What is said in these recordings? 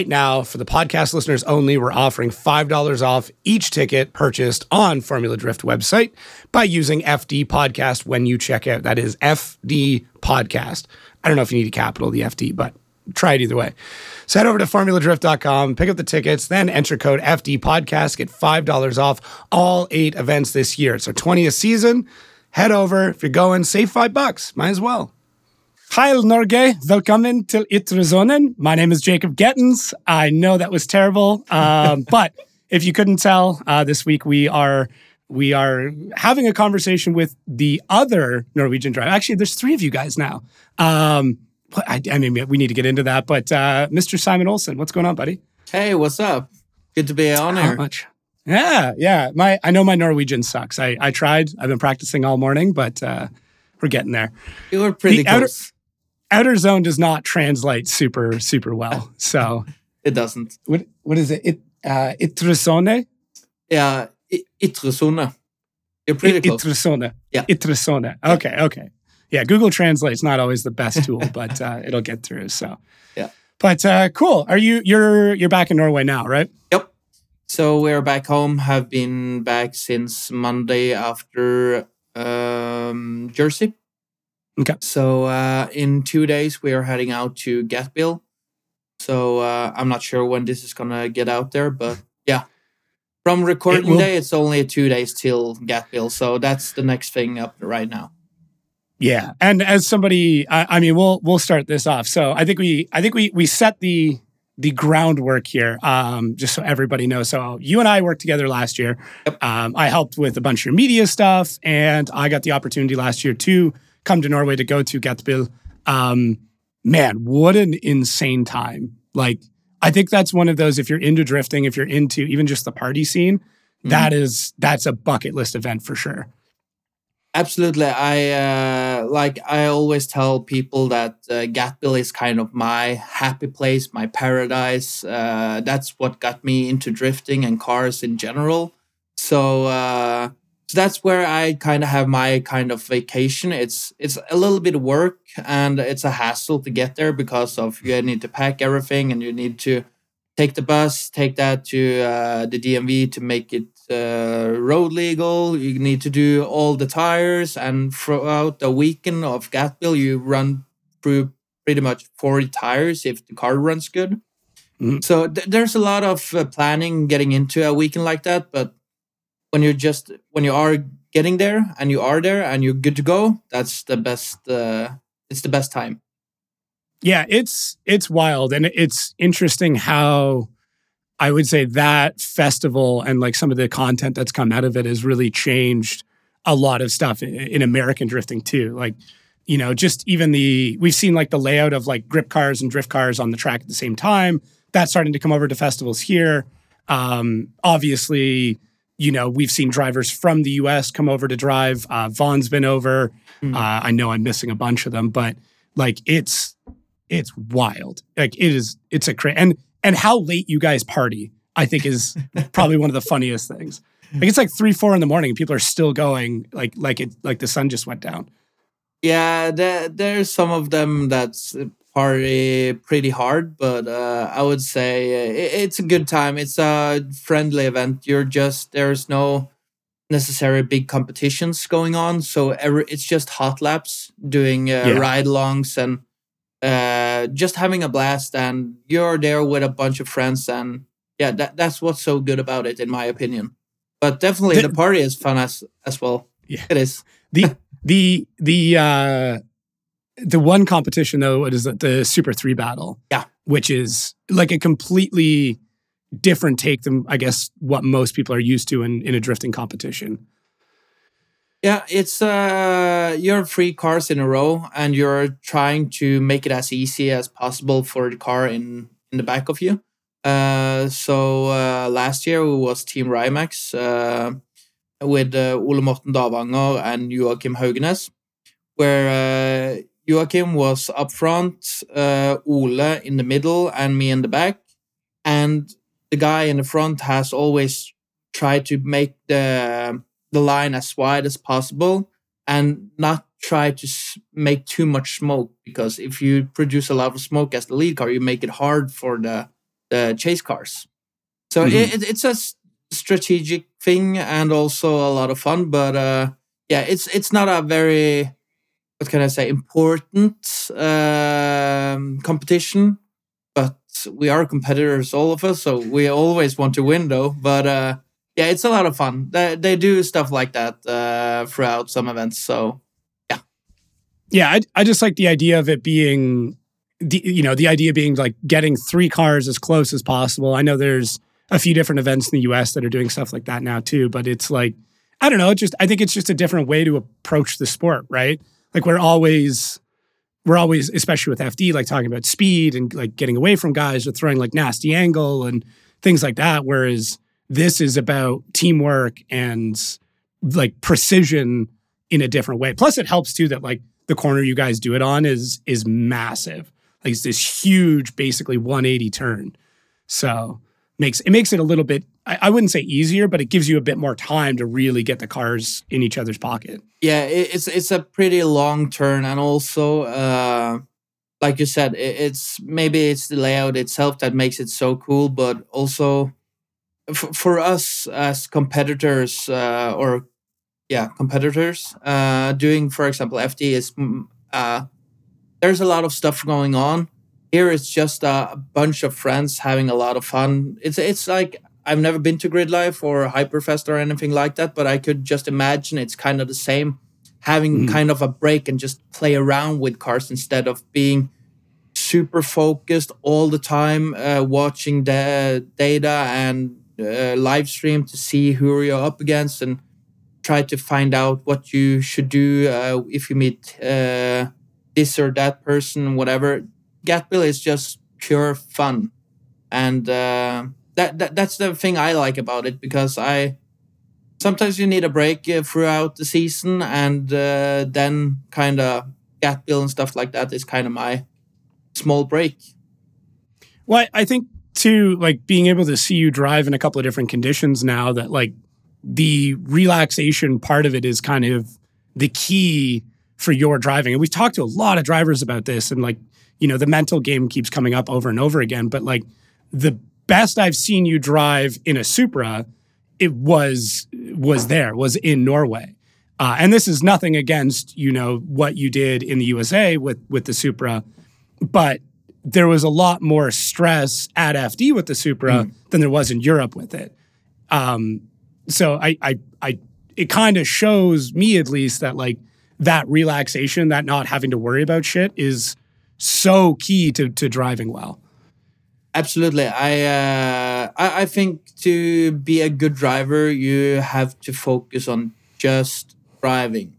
right now for the podcast listeners only, we're offering $5 off each ticket purchased on Formula Drift website by using FD Podcast when you check out. That is FD Podcast. I don't know if you need a capital, the FD, but try it either way. So head over to formuladrift.com, pick up the tickets, then enter code FD Podcast, get $5 off all eight events this year. It's our 20th season. Head over. If you're going, save five bucks. Might as well. Heil Norge, velkommen til Ytre Zonen. My name is Jacob Gettins. I know that was terrible, um, but if you couldn't tell, uh, this week we are we are having a conversation with the other Norwegian driver. Actually, there's three of you guys now. Um, I, I, mean, we need to get into that. But uh, Mr. Simen Olsen, what's going on, buddy? Hey, what's up? Good to be on here. much? Yeah, yeah. My I know my Norwegian sucks. I I tried. I've been practicing all morning, but uh, we're getting there. You were pretty the close. Outer, outer zone does not translate super super well. So it doesn't. What what is it? It uh itresone? Yeah, itresone. You're pretty close. Itresone. Yeah. Itresone. Okay, okay. Yeah, Google Translate's not always the best tool, but uh, it'll get through. So yeah. But uh, cool. Are you you're you're back in Norway now, right? Yep. So we're back home. Have been back since Monday after um, Jersey. Okay. So uh, in two days we are heading out to Gatebil. So uh, I'm not sure when this is gonna get out there, but yeah. From recording it will... day, it's only two days till Gatebil, so that's the next thing up right now. Yeah, and as somebody, I, I, mean, we'll we'll start this off. So I think we I think we we set the the groundwork here, um, just so everybody knows. So you and I worked together last year. Yep. Um, I helped with a bunch of your media stuff, and I got the opportunity last year to come to Norway to go to Gatebil. Um, man, what an insane time! Like, I think that's one of those. If you're into drifting, if you're into even just the party scene, mm-hmm. that is that's a bucket list event for sure. Absolutely, I uh, like. I always tell people that uh, is kind of my happy place, my paradise. Uh, that's what got me into drifting and cars in general. So uh, so that's where I kind of have my kind of vacation. It's it's a little bit of work and it's a hassle to get there because of you need to pack everything and you need to take the bus, take that to uh, the DMV to make it uh, road legal. You need to do all the tires, and throughout the weekend of Gatebil, you run through pretty much 40 tires if the car runs good. Mm. So th- there's a lot of uh, planning getting into a weekend like that, but when you're just when you are getting there and you are there and you're good to go that's the best uh, it's the best time. Yeah it's it's wild. And it's interesting how i would say that festival and like some of the content that's come out of it has really changed a lot of stuff in, in american drifting too. Like you know just even the we've seen like the layout of like grip cars and drift cars on the track at the same time. That's starting to come over to festivals here. Um obviously you know, we've seen drivers from the US come over to drive. Uh, Vaughn's been over. Mm. Uh, I know I'm missing a bunch of them, but like it's it's wild. Like it is, it's a crazy and and how late you guys party, I think is probably one of the funniest things. Like it's like three, four in the morning, and people are still going like like it like the sun just went down. Yeah, there, there's some of them that's party pretty hard, but uh, I would say it's a good time. It's a friendly event. You're just there's no necessary big competitions going on, so every, it's just hot laps, doing uh, yeah. ride-alongs, and uh, just having a blast. And you're there with a bunch of friends, and yeah, that, that's what's so good about it, in my opinion. But definitely, the, the party is fun as as well. Yeah, it is. the the the uh the one competition though is the Super Three battle. Yeah, which is like a completely different take than I guess what most people are used to in in a drifting competition. Yeah, it's uh you're three cars in a row and you're trying to make it as easy as possible for the car in in the back of you. Uh so uh last year it was Team Rimax uh with uh, Ole Morten Davanger and Joachim Haugenes where uh, Joachim was up front, uh, Ole in the middle, and me in the back. And the guy in the front has always tried to make the the line as wide as possible and not try to make too much smoke because if you produce a lot of smoke as the lead car, you make it hard for the the chase cars. So mm-hmm. it, it's a strategic thing and also a lot of fun. But uh, yeah, it's it's not a very what can I say important um, competition. But we are competitors, all of us, so we always want to win, though. But uh, yeah, it's a lot of fun. They, they do stuff like that uh, throughout some events. So yeah, yeah, I I just like the idea of it being the you know the idea being like getting three cars as close as possible. I know there's a few different events in the US that are doing stuff like that now too. But it's like, I don't know, just I think it's just a different way to approach the sport, right? Like we're always we're always, especially with FD, like talking about speed and like getting away from guys or throwing like nasty angle and things like that. Whereas this is about teamwork and like precision in a different way. Plus, it helps too that like the corner you guys do it on is is massive. Like it's this huge, basically 180 turn. So makes it makes it a little bit I, I, wouldn't say easier, but it gives you a bit more time to really get the cars in each other's pocket. Yeah, it's it's a pretty long turn, and also, uh, like you said, it's maybe it's the layout itself that makes it so cool, but also f- for us as competitors uh, or yeah competitors uh, doing, for example, FD is mm, uh, there's a lot of stuff going on here it's just a bunch of friends having a lot of fun. It's it's like I've never been to Grid Life or Hyperfest or anything like that, but I could just imagine it's kind of the same, having mm. kind of a break and just play around with cars instead of being super focused all the time, uh, watching the data and uh, live stream to see who you're up against and try to find out what you should do uh, if you meet uh, this or that person, whatever Gatebil is just pure fun, and uh, that, that that's the thing I like about it because I sometimes you need a break uh, throughout the season, and uh, then kind of Gatebil and stuff like that is kind of my small break. Well, I think too, like being able to see you drive in a couple of different conditions now that like the relaxation part of it is kind of the key for your driving. And we've talked to a lot of drivers about this and like you know, the mental game keeps coming up over and over again. But like the best I've seen you drive in a Supra, it was was there, was in Norway. Uh, and this is nothing against you know what you did in the USA with with the Supra, but there was a lot more stress at FD with the Supra mm. than there was in Europe with it. Um, so I I I it kind of shows me at least that like that relaxation, that not having to worry about shit is so key to to driving well. Absolutely, I, uh, I I think to be a good driver, you have to focus on just driving,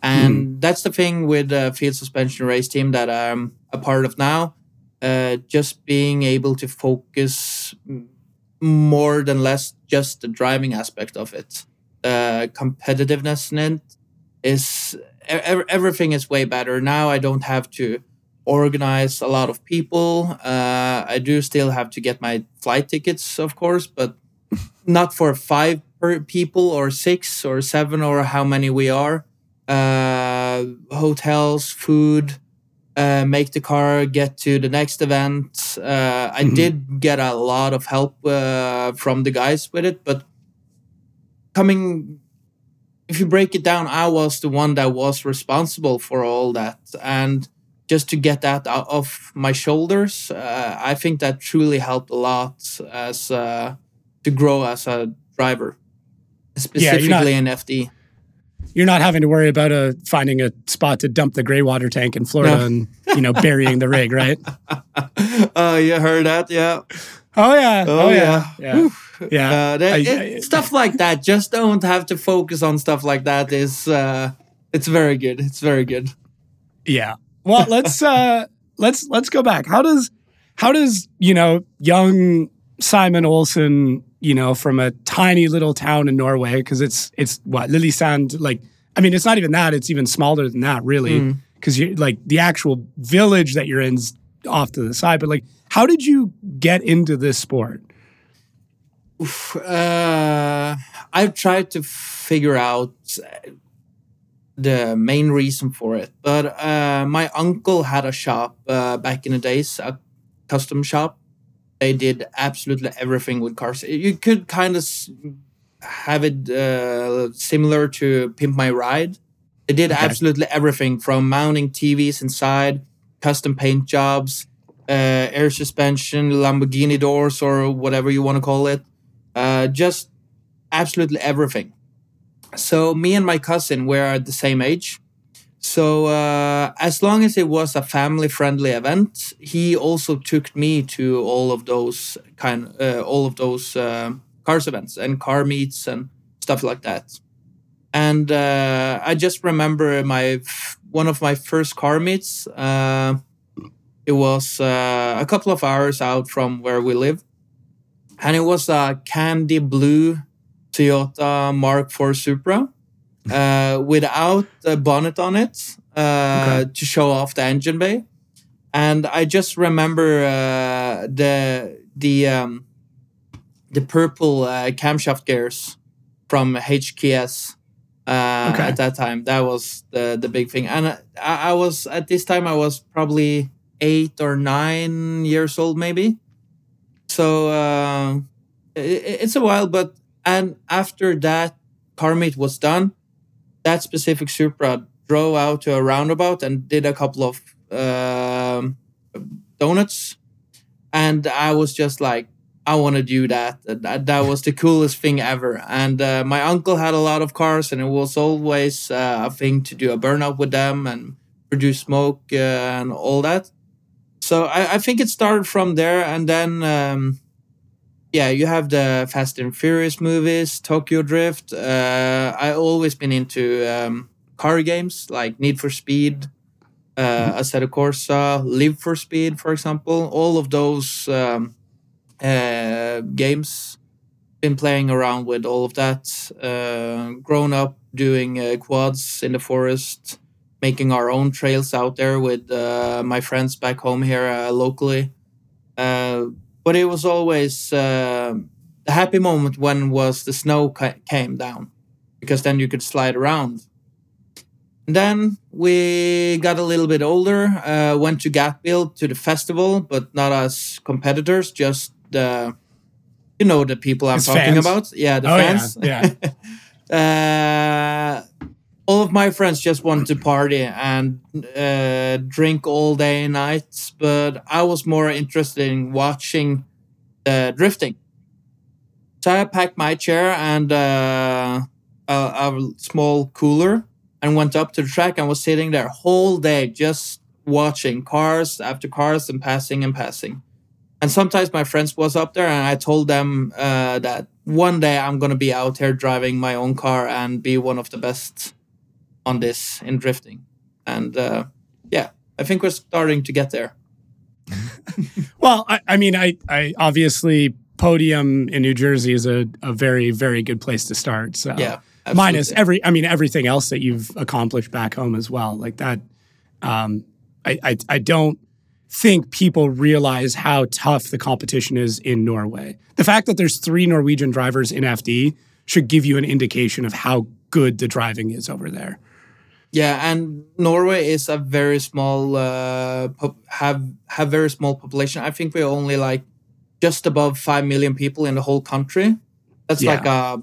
and mm. that's the thing with the Feal suspension race team that I'm a part of now. Uh, just being able to focus more than less just the driving aspect of it. Uh, competitiveness in it is everything is way better now. I don't have to organize a lot of people. Uh, I do still have to get my flight tickets, of course, but not for five per people or six or seven or how many we are. Uh, hotels, food, uh, make the car get to the next event. Uh, I mm-hmm. did get a lot of help uh, from the guys with it, but coming if you break it down, I was the one that was responsible for all that. And just to get that out of my shoulders, uh, I think that truly helped a lot as uh, to grow as a driver, specifically yeah, not, in FD. You're not having to worry about a, uh, finding a spot to dump the gray water tank in Florida no. and you know burying the rig, right? Oh, you heard that? Yeah. Oh yeah. Oh, oh yeah. Yeah. Yeah. Uh, that, I, it, I, stuff like that. Just don't have to focus on stuff like that. Is uh, it's very good. It's very good. Yeah. Well, let's uh let's let's go back. How does how does, you know, young Simen Olsen, you know, from a tiny little town in Norway, because it's it's what, Lillesand, like I mean, it's not even that, it's even smaller than that, really. Because mm. you like the actual village that you're in's off to the side. But like, how did you get into this sport? Uh, I've tried to figure out the main reason for it. But uh, my uncle had a shop uh, back in the days, a custom shop, they did absolutely everything with cars. You could kind of have it uh, similar to Pimp My Ride. They did okay. absolutely everything from mounting TVs inside, custom paint jobs, uh, air suspension, Lamborghini doors, or whatever you want to call it. Uh, just absolutely everything. So me and my cousin were the same age. So uh, as long as it was a family-friendly event, he also took me to all of those kind, uh, all of those uh, cars events and car meets and stuff like that. And uh, I just remember my one of my first car meets. Uh, it was uh, a couple of hours out from where we live, and it was a candy blue Toyota Mark IV Supra uh, without a bonnet on it uh, okay. to show off the engine bay. And I just remember uh, the the um, the purple uh, camshaft gears from HKS uh, okay. at that time. That was the the big thing. And I, I was at this time I was probably eight or nine years old, maybe. So uh, it, it's a while, but and after that car meet was done, that specific Supra drove out to a roundabout and did a couple of uh, donuts. And I was just like, I want to do that. that. That was the coolest thing ever. And uh, my uncle had a lot of cars, and it was always uh, a thing to do a burnout with them and produce smoke uh, and all that. So I, I, think it started from there. And then um, yeah, you have the Fast and Furious movies, Tokyo Drift. Uh, I always been into um, car games like Need for Speed, uh, mm-hmm. Assetto Corsa, Live for Speed, for example. All of those um, uh, games. Been playing around with all of that. Uh, grown up doing uh, quads in the forest, making our own trails out there with uh, my friends back home here uh, locally. But it was always uh, a happy moment when was the snow ca- came down because then you could slide around and then we got a little bit older uh, went to Gatebil to the festival but not as competitors just the you know the people i'm talking fans. about yeah the oh, fans yeah, yeah. uh, all of my friends just wanted to party and uh, drink all day and night, but I was more interested in watching the drifting. So I packed my chair and uh, a, a, small cooler and went up to the track and was sitting there whole day just watching cars after cars and passing and passing. And sometimes my friends was up there and I told them uh, that one day I'm gonna be out here driving my own car and be one of the best on this in drifting. And uh, yeah, I think we're starting to get there. well, I, I, mean, I, I obviously podium in New Jersey is a, a very, very good place to start. So yeah, absolutely. minus every, I mean, everything else that you've accomplished back home as well. Like that, um, I, I, I don't think people realize how tough the competition is in Norway. The fact that there's three Norwegian drivers in FD should give you an indication of how good the driving is over there. Yeah, and Norway is a very small uh, have have very small population. I think we're only like just above five million people in the whole country. That's yeah. like a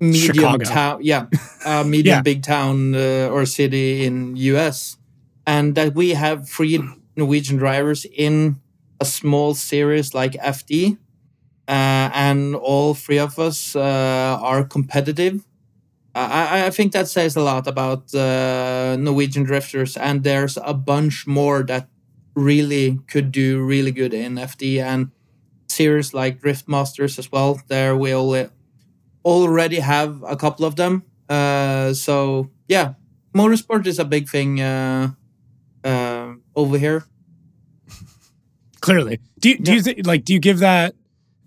medium Chicago. town, yeah, a medium yeah. big town uh, or city in US, and that we have three Norwegian drivers in a small series like FD, uh, and all three of us uh, are competitive I, I think that says a lot about uh, Norwegian drifters, and there's a bunch more that really could do really good in FD and series like Drift Masters as well. There we all, already have a couple of them. Uh, so yeah, motorsport is a big thing uh, uh, over here. Clearly, do you, do yeah. you think like do you give that?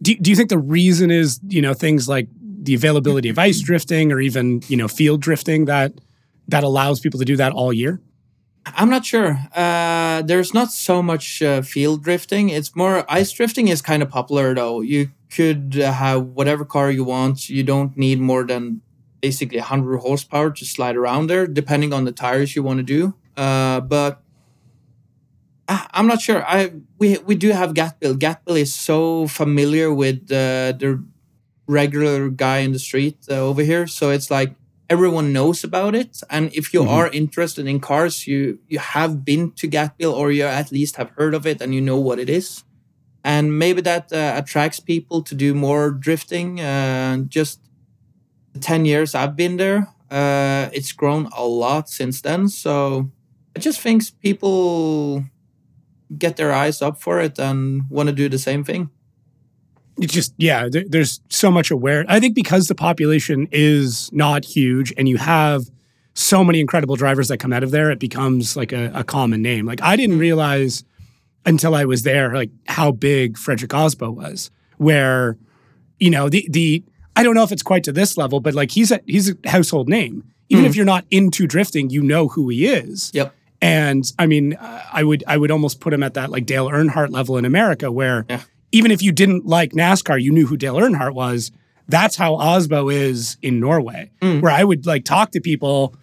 Do, do you think the reason is you know things like the availability of ice drifting or even you know field drifting that that allows people to do that all year? I'm not sure. Uh, there's not so much uh, field drifting. It's more ice drifting is kind of popular though. You could uh, have whatever car you want. You don't need more than basically 100 horsepower to slide around there, depending on the tires you want to do. Uh, but I, I'm not sure. I we we do have Gatebil. Gatebil is so familiar with uh, the regular guy in the street uh, over here, so it's like everyone knows about it. And if you Mhm. are interested in cars, you you have been to Gatebil or you at least have heard of it and you know what it is. And maybe that uh, attracts people to do more drifting. Uh, just the ten years I've been there, uh, it's grown a lot since then. So I just think people get their eyes up for it and want to do the same thing. It's just yeah there, there's so much aware i think because the population is not huge and you have so many incredible drivers that come out of there it becomes like a, a common name like i didn't realize until i was there like how big Fredric Aasbø was where you know the the i don't know if it's quite to this level but like he's a he's a household name even Mhm. if you're not into drifting you know who he is Yep. and I mean, uh, I would I would almost put him at that like Dale Earnhardt level in America, where Yeah. Even if you didn't like NASCAR, you knew who Dale Earnhardt was. That's how Aasbø is in Norway, Mm. where I would like talk to people,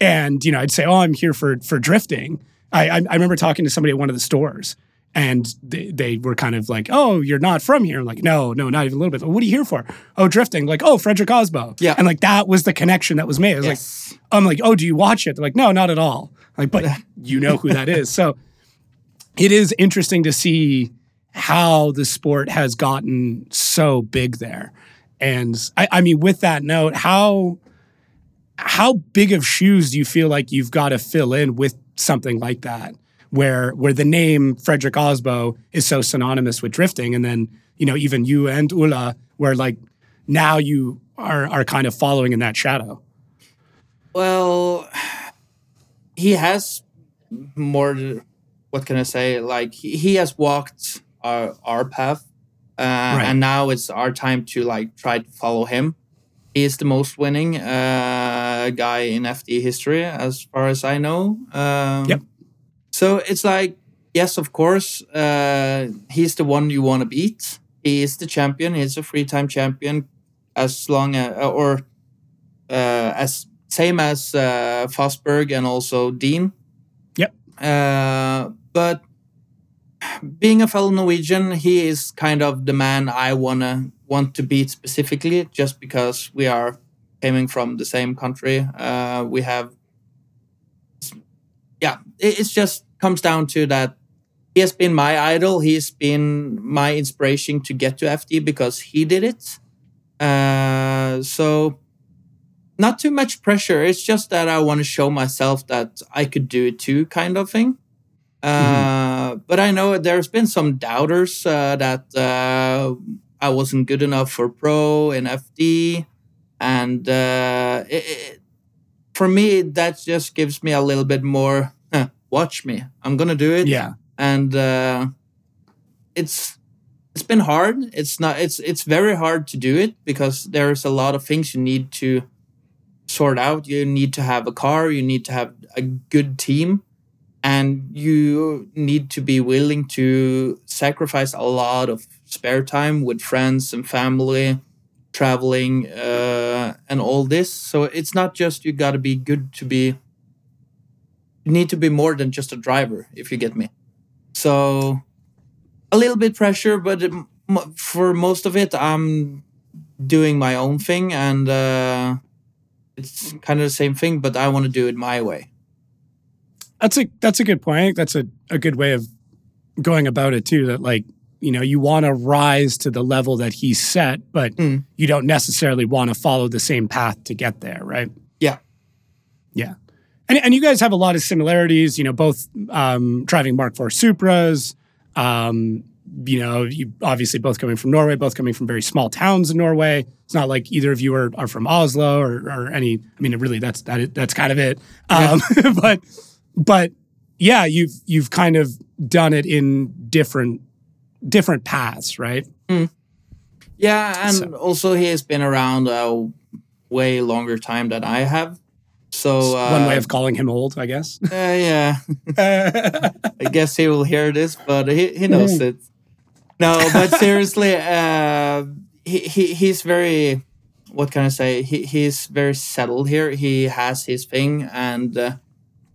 and you know, I'd say, "Oh, I'm here for for drifting." I I, I remember talking to somebody at one of the stores. And they, they were kind of like, "Oh, you're not from here." I'm like, "No, no, not even a little bit." What are you here for? Oh, drifting. Like, oh, Fredric Aasbø. Yeah. And like that was the connection that was made. I was like, "I'm like, oh, do you watch it? They're like, no, not at all. I'm like, but you know who that is. So it is interesting to see how the sport has gotten so big there. And I, I mean, with that note, how how big of shoes do you feel like you've got to fill in with something like that, where where the name Fredric Aasbø is so synonymous with drifting, and then you know even you and Ula, where like now you are are kind of following in that shadow. Well, he has more. What can I say? Like he, he has walked our our path, uh, and now it's our time to like try to follow him. He is the most winning uh, guy in FD history, as far as I know. Um, Yep. So it's like, yes, of course, uh, he's the one you want to beat. He is the champion. He's a free time champion, as long as, or uh, as same as uh, Forsberg and also Deane. Yep. Uh, but being a fellow Norwegian, he is kind of the man I wanna want to beat specifically, just because we are coming from the same country. Uh, we have, yeah, it it's just comes down to that. He has been my idol. He's been my inspiration to get to FD because he did it. Uh, so not too much pressure. It's just that I want to show myself that I could do it too, kind of thing. Uh, But I know there's been some doubters uh, that uh, I wasn't good enough for pro in FD, and uh, it, it, for me that just gives me a little bit more. "Huh, watch me, I'm gonna do it Yeah. and uh, it's it's been hard. It's not. It's it's very hard to do it because there's a lot of things you need to sort out. You need to have a car. You need to have a good team, and you need to be willing to sacrifice a lot of spare time with friends and family, traveling, uh, and all this. So it's not just you got to be good to be. You need to be more than just a driver, if you get me. So a little bit pressure, but for most of it, I'm doing my own thing, and uh, it's kind of the same thing. But I want to do it my way. That's a that's a good point. I think that's a, a good way of going about it too. That like, you know, you want to rise to the level that he set, but Mm. you don't necessarily want to follow the same path to get there, right? Yeah. Yeah. And, and you guys have a lot of similarities, you know, both um, driving Mark IV Supras, um, you know, you obviously both coming from Norway, both coming from very small towns in Norway. It's not like either of you are, are from Oslo or, or any. I mean, really, that's that. is- That's kind of it. Um, but but yeah, you've you've kind of done it in different different paths, right? Yeah, and So- also he has been around a way longer time than I have. So uh, One way of calling him old, I guess. uh, yeah, I guess he will hear this, but he, he knows it. No, but seriously, uh, he, he he's very what can I say? He he's very settled here. He has his thing, and uh,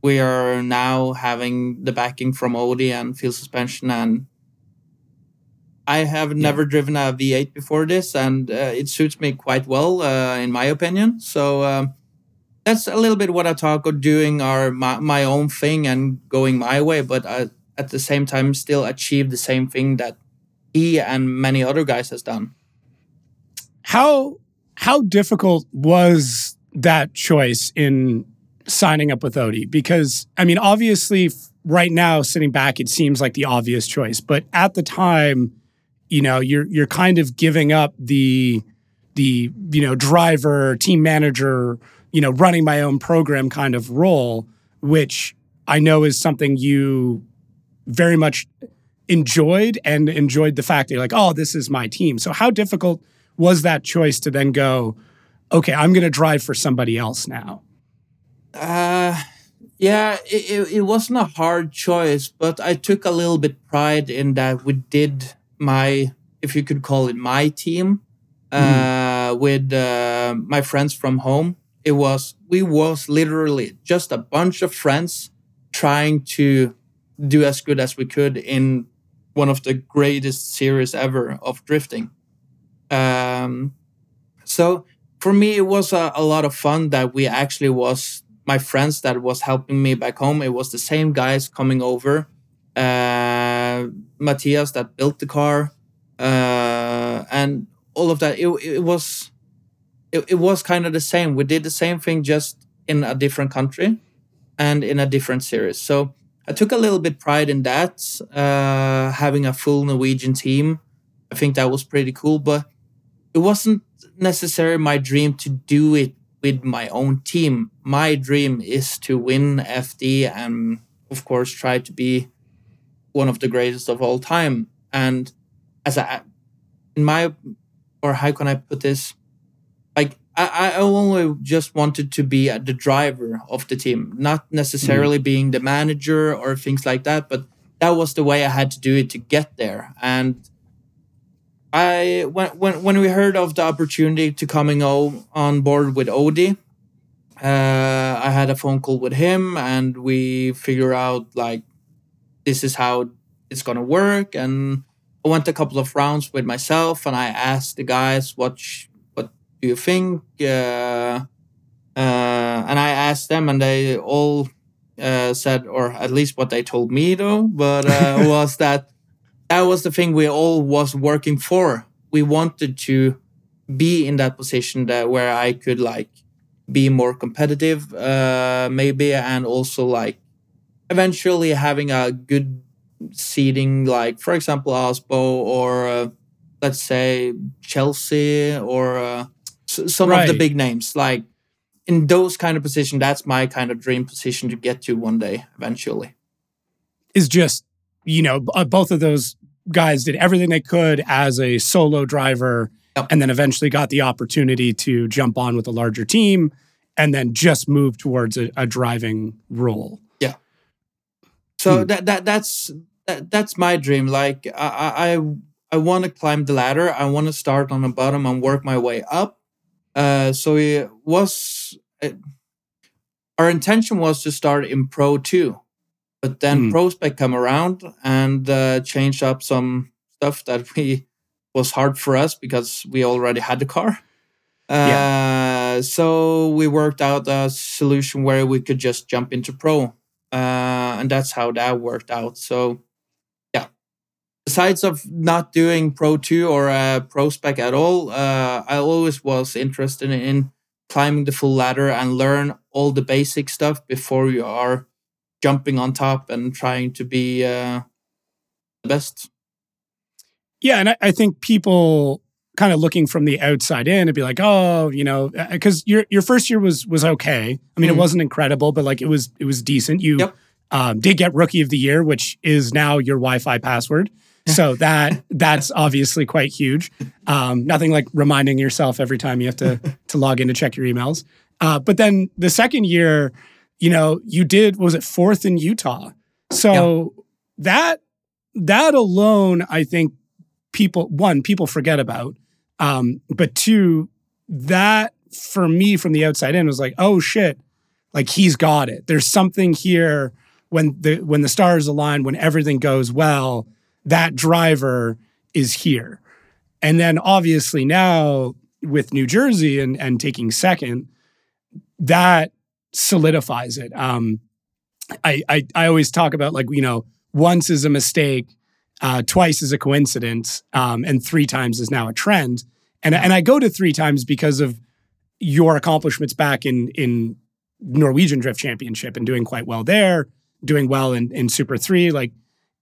we are now having the backing from Odi and Feal Suspension and I have never driven a V8 before this, and uh, it suits me quite well, uh, in my opinion. So um, that's a little bit what I talk of doing our my, my own thing and going my way, but I, at the same time still achieve the same thing that he and many other guys has done. How how difficult was that choice in signing up with Odi? Because I mean, obviously, right now sitting back, it seems like the obvious choice, but at the time you know you're you're kind of giving up the the you know driver team manager you know running my own program kind of role which i know is something you very much enjoyed and enjoyed the fact that you're like oh this is my team so how difficult was that choice to then go okay i'm going to drive for somebody else now uh yeah it, it, wasn't a hard choice but i took a little bit pride in that we did my, if you could call it my team, mm. uh, with uh, my friends from home. It was we was literally just a bunch of friends trying to do as good as we could in one of the greatest series ever of drifting. Um, so for me, it was a, a lot of fun that we actually was my friends that was helping me back home. It was the same guys coming over. Uh, Matthias that built the car, uh, and all of that. It, it was it, it was kind of the same. We did the same thing just in a different country and in a different series. So I took a little bit pride in that, uh, having a full Norwegian team. I think that was pretty cool, but it wasn't necessarily my dream to do it with my own team. My dream is to win FD and, of course, try to be one of the greatest of all time. And as a, in my, or how can I put this? Like, I, I only just wanted to be the driver of the team, not necessarily mm. being the manager or things like that, but that was the way I had to do it to get there. And I, when, when, when we heard of the opportunity to coming on board with Odi, uh, I had a phone call with him and we figure out like this is how it's gonna work. And I went a couple of rounds with myself, and I asked the guys, "What sh- what do you think?" Uh, uh, and I asked them, and they all uh, said, or at least what they told me, though, but uh, was that that was the thing we all was working for. We wanted to be in that position that where I could like be more competitive, uh, maybe, and also like eventually having a good seeding, like for example Aasbø or uh, let's say Chelsea or uh, some right. of the big names. Like in those kind of position, that's my kind of dream position to get to one day eventually. Is just you know uh, both of those guys did everything they could as a solo driver, yep. and then eventually got the opportunity to jump on with a larger team, and then just move towards a, a driving role. Yeah. So hmm. that that that's that, that's my dream. Like I I I want to climb the ladder. I want to start on the bottom and work my way up. Uh, so it was it, our intention was to start in Pro two, but then mm. Pro Spec come around and uh, changed up some stuff that we was hard for us because we already had the car. Uh, yeah. So we worked out a solution where we could just jump into Pro uh, and that's how that worked out. So, yeah. Besides of not doing Pro Two or uh, Pro Spec at all, uh, I always was interested in climbing the full ladder and learn all the basic stuff before you are jumping on top and trying to be uh, the best. Yeah, and I, I think people kind of looking from the outside in and be like, oh, you know, because uh, your your first year was was okay. I mean, mm. it wasn't incredible, but like it was it was decent. You yep. um, did get rookie of the year, which is now your Wi-Fi password. So that that's obviously quite huge. Um, nothing like reminding yourself every time you have to to log in to check your emails. Uh, but then the second year, you know, you did was it fourth in Utah. So yep. that that alone, I think people one people forget about um, but two, that for me from the outside in was like, oh shit, like he's got it. There's something here when the when the stars align, when everything goes well, that driver is here. And then obviously now with New Jersey and and taking second, that solidifies it. Um, I, I I always talk about like you know once is a mistake, uh, twice is a coincidence, um, and three times is now a trend. And and I go to three times because of your accomplishments back in in Norwegian Drift Championship and doing quite well there, doing well in in Super Three. Like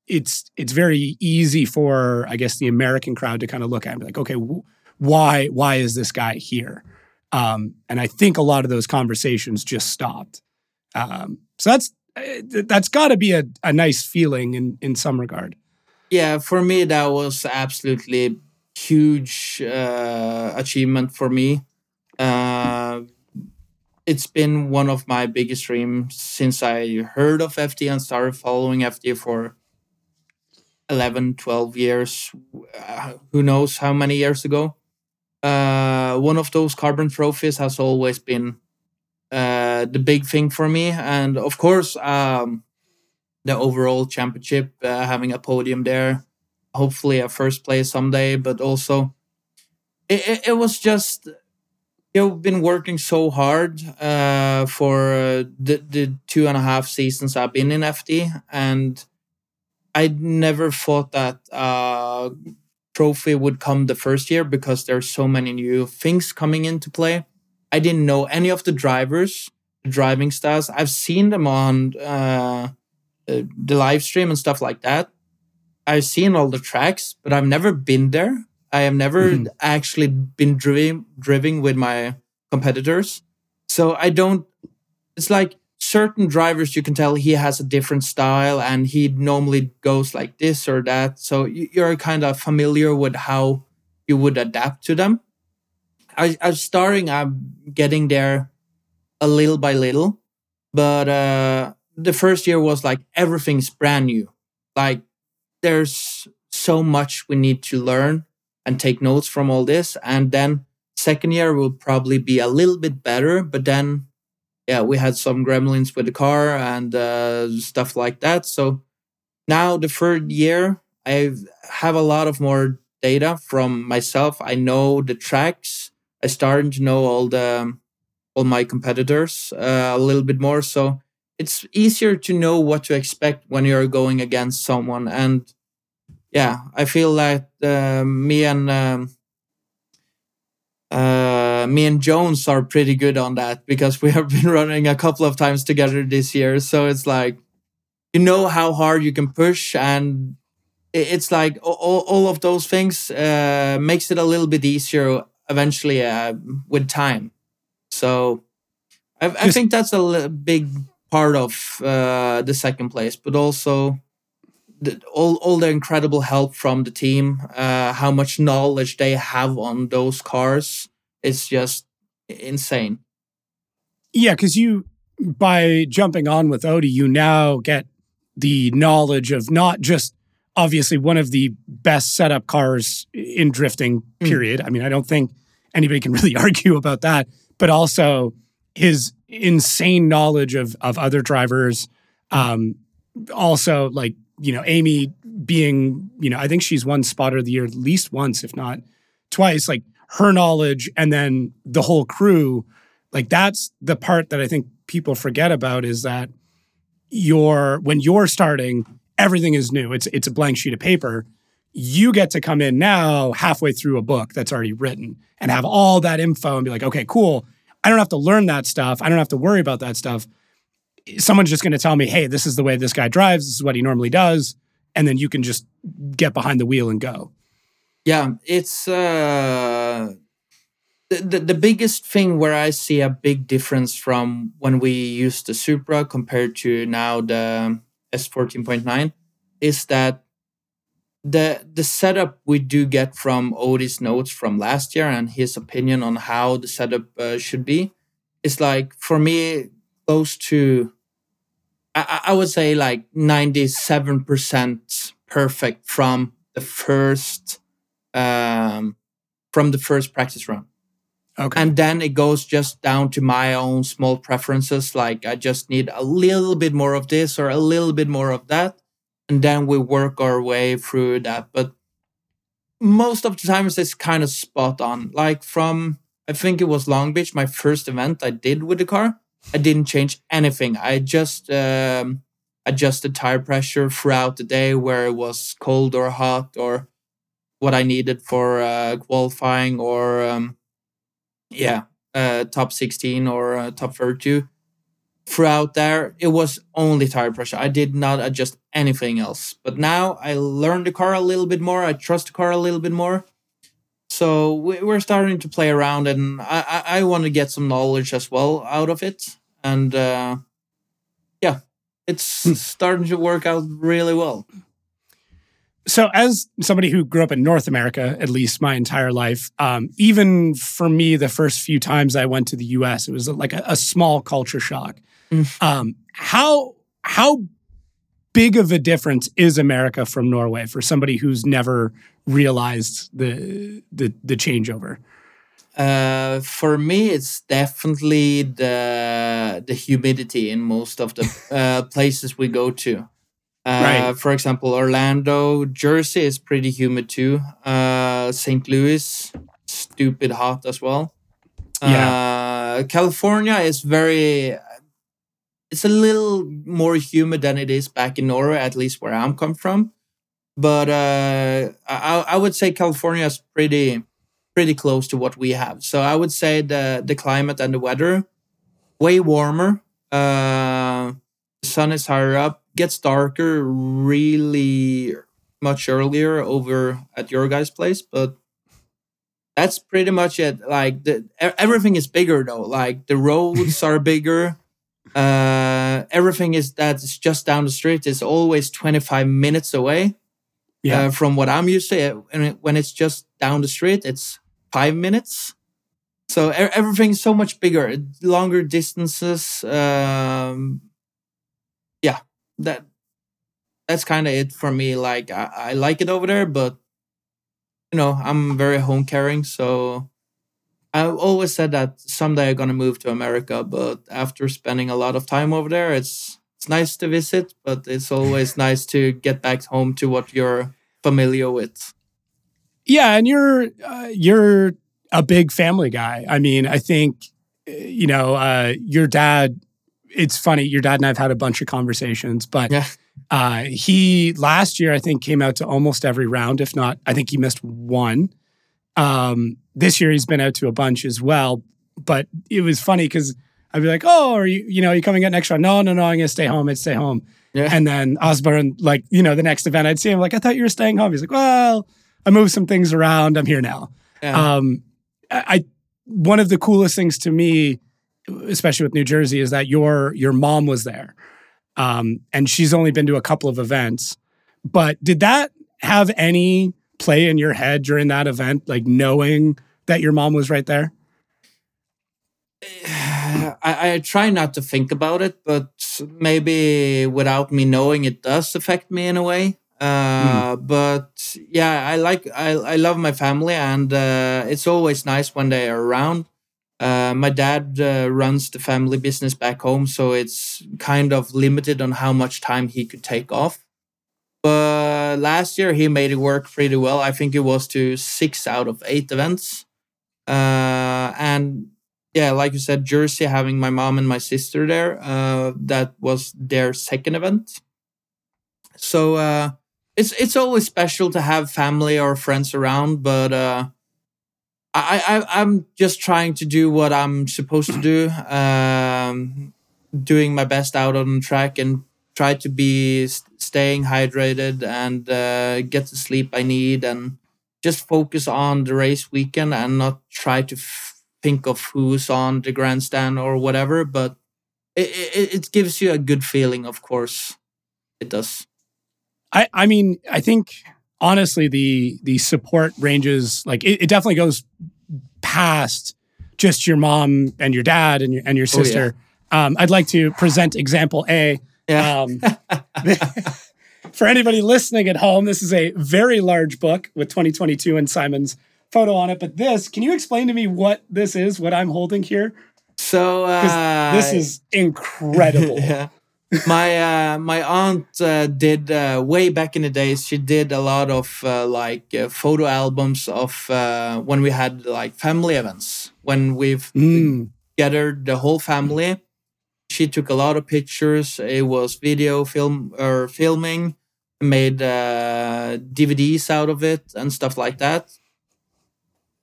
it's it's very easy for I guess the American crowd to kind of look at and be like, okay, why why is this guy here? Um, and I think a lot of those conversations just stopped. Um, so that's uh, that's got to be a, a nice feeling in in some regard. Yeah, for me that was absolutely huge uh, achievement for me. Uh, it's been one of my biggest dreams since I heard of FD and started following FD for 11, 12 years. Uh, who knows how many years ago? Uh, one of those carbon trophies has always been uh, the big thing for me. And of course, um, the overall championship, uh, having a podium there, hopefully a first place someday, but also it, it, it was just you've been working so hard uh, for the, the two and a half seasons I've been in FD, and I never thought that uh, trophy would come the first year because there's so many new things coming into play. I didn't know any of the drivers, the driving styles. I've seen them on uh, uh the live stream and stuff like that. I've seen all the tracks, but I've never been there. I have never mm-hmm. actually been driving driving with my competitors. So I don't it's like certain drivers you can tell he has a different style and he normally goes like this or that. So you're kind of familiar with how you would adapt to them. I, I'm starting I'm getting there a little by little, but uh the first year was like everything's brand new. Like there's so much we need to learn and take notes from all this. And then second year will probably be a little bit better, but then yeah, we had some gremlins with the car and uh, stuff like that. So now the third year, I have a lot of more data from myself. I know the tracks. I started to know all the all my competitors uh, a little bit more. So it's easier to know what to expect when you're going against someone. And yeah, I feel like uh, me and um, uh, me and Jones are pretty good on that because we have been running a couple of times together this year. So it's like you know how hard you can push, and it's like all, all of those things uh, makes it a little bit easier eventually uh, with time. So I, I think that's a big part of uh, the second place, but also the, all all the incredible help from the team, uh, how much knowledge they have on those cars, it's just insane. Yeah, because you by jumping on with Odi, you now get the knowledge of not just obviously one of the best setup cars in drifting. Hmm. Period. Mm. I mean, I don't think anybody can really argue about that, but also his insane knowledge of of other drivers. Um, also, like you know, Amy being, you know, I think she's won spotter of the year at least once, if not twice, like her knowledge and then the whole crew, like that's the part that I think people forget about is that you're when you're starting, everything is new. It's it's a blank sheet of paper. You get to come in now halfway through a book that's already written and have all that info and be like, okay, cool. I don't have to learn that stuff. I don't have to worry about that stuff someone's just going to tell me, hey, this is the way this guy drives, this is what he normally does. And then you can just get behind the wheel and go. Yeah, it's uh, the, the, the biggest thing where I see a big difference from when we used the Supra compared to now the S14.9 is that the the setup we do get from Odi's notes from last year and his opinion on how the setup uh, should be is like for me close to I, I would say like 97% perfect from the first um, from the first practice run. Okay. And then it goes just down to my own small preferences. Like I just need a little bit more of this or a little bit more of that. And then we work our way through that. But most of the times it's kind of spot on. Like from, I think it was Long Beach, my first event I did with the car. I didn't change anything. I just um, adjusted tire pressure throughout the day where it was cold or hot or what I needed for uh, qualifying or um, yeah, uh, top 16 or uh, top 32. Throughout there, it was only tire pressure. I did not adjust anything else. But now I learned the car a little bit more. I trust the car a little bit more. So we're starting to play around, and I, I, I want to get some knowledge as well out of it. And uh, yeah, it's hmm. starting to work out really well so as somebody who grew up in north america at least my entire life um, even for me the first few times i went to the us it was like a, a small culture shock mm. um, how how big of a difference is america from norway for somebody who's never realized the the, the changeover uh, for me, it's definitely the the humidity in most of the uh, places we go to. Uh, right. For example, Orlando, Jersey is pretty humid too. Uh, St. Louis, stupid hot as well. Yeah. Uh, California is very. It's a little more humid than it is back in Norway, at least where I'm come from. But uh, I, I would say California is pretty pretty close to what we have. So I would say the the climate and the weather way warmer. Uh, the sun is higher up gets darker really much earlier over at your guys' place, but that's pretty much it. Like the, everything is bigger though. Like the roads are bigger. Uh, everything is that's just down the street is always 25 minutes away. Yeah. Uh, from what I'm used to, and when it's just down the street, it's five minutes. So everything's so much bigger, longer distances. Um, yeah, that that's kind of it for me. Like I, I like it over there, but you know I'm very home caring, so I always said that someday I'm gonna move to America. But after spending a lot of time over there, it's it's nice to visit, but it's always nice to get back home to what you're familiar with. Yeah, and you're uh, you're a big family guy. I mean, I think you know uh, your dad it's funny. Your dad and I've had a bunch of conversations, but yeah. uh, he last year I think came out to almost every round. If not, I think he missed one. Um, this year he's been out to a bunch as well. But it was funny because I'd be like, "Oh, are you you know are you coming out next round?" No, no, no. I'm gonna stay home. I'd stay home. Yeah. And then Osborne, like you know, the next event, I'd see him like, "I thought you were staying home." He's like, "Well, I moved some things around. I'm here now." Yeah. Um, I one of the coolest things to me especially with New Jersey, is that your your mom was there, um, and she's only been to a couple of events. But did that have any play in your head during that event, like knowing that your mom was right there? I, I, try not to think about it, but maybe without me knowing, it does affect me in a way. Uh, mm. But yeah, I like I I love my family, and uh, it's always nice when they are around. Uh, my dad uh, runs the family business back home, so it's kind of limited on how much time he could take off. But last year he made it work pretty well. I think it was to six out of eight events. Uh, and yeah, like you said, Jersey having my mom and my sister there, uh, that was their second event. So uh, it's it's always special to have family or friends around, but uh, I, I I'm just trying to do what I'm supposed to do. Um, doing my best out on track and try to be staying hydrated and uh, get the sleep I need and just focus on the race weekend and not try to f- think of who's on the grandstand or whatever. But it, it, it gives you a good feeling, of course. It does. I, I mean, I think honestly the the support ranges like it, it, definitely goes past just your mom and your dad and your and your sister. Oh, yeah. um, I'd like to present example A. Yeah. Um, for anybody listening at home, this is a very large book with 2022 and Simen's photo on it, but this, can you explain to me what this is, what I'm holding here? So uh, this is incredible. yeah. my uh, my aunt uh, did uh, way back in the days. She did a lot of uh, like uh, photo albums of uh, when we had like family events when we've Mm. gathered the whole family. She took a lot of pictures. It was video, film, or filming. Made DVDs out of it and stuff like that.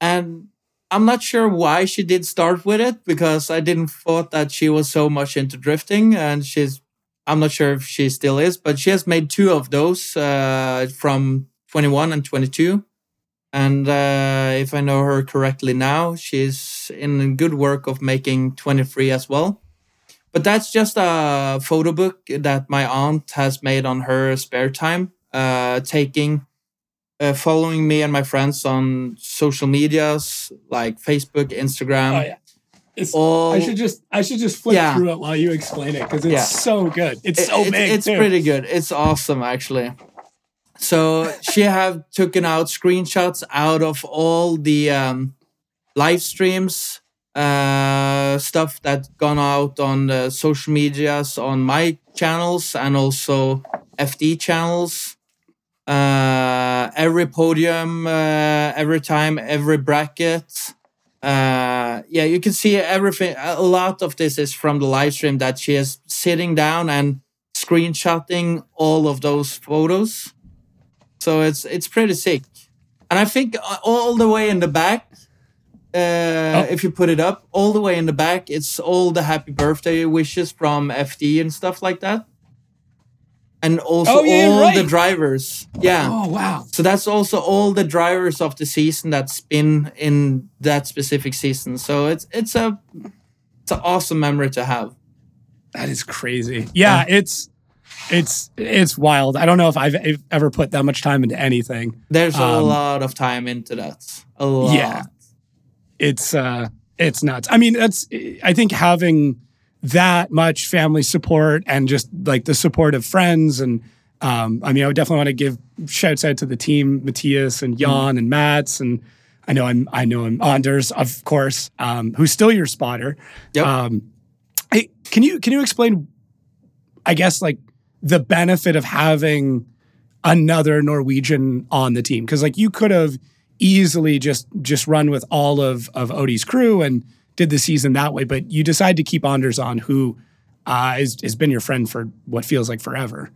And I'm not sure why she did start with it because I didn't thought that she was so much into drifting, and she's. I'm not sure if she still is, but she has made two of those uh, from 21 and 22. And uh, if I know her correctly now, she's in good work of making 23 as well. But that's just a photo book that my aunt has made on her spare time, uh, taking, uh, following me and my friends on social medias like Facebook, Instagram. Oh, yeah. It's, all I should just I should just flip Yeah. through it while you explain it because it's Yeah. so good. It's It- so it- big. It's too. pretty good. It's awesome, actually. So she have taken out screenshots out of all the um, live streams, uh, stuff that's gone out on the social medias on my channels and also FD channels. Uh, every podium, uh, every time, every bracket. Uh, yeah, you can see everything. A lot of this is from the live stream that she is sitting down and screenshotting all of those photos. So it's it's pretty sick. And I think uh, all the way in the back, uh, if you put it up, all the way in the back, it's all the happy birthday wishes from FD and stuff like that. And also Oh, yeah, all the drivers. Yeah. Oh wow. So that's also all the drivers of the season that's been in that specific season. So it's it's a it's an awesome memory to have. That is crazy. Yeah, it's it's it's wild. I don't know if I've ever put that much time into anything. There's a Um, lot of time into that. A lot. Yeah. It's uh it's nuts. I mean, that's I think having that much family support and just like the support of friends and um I mean, I would definitely want to give shouts out to the team, Matthias and Jan and Mats and I know I'm I know I'm Anders, of course, um, who's still your spotter. Yep. Um, hey, can you can you explain I guess like the benefit of having another Norwegian on the team because like you could have easily just just run with all of of Odi's crew and did the season that way, but you decide to keep Anders on, who uh, is, has been your friend for what feels like forever.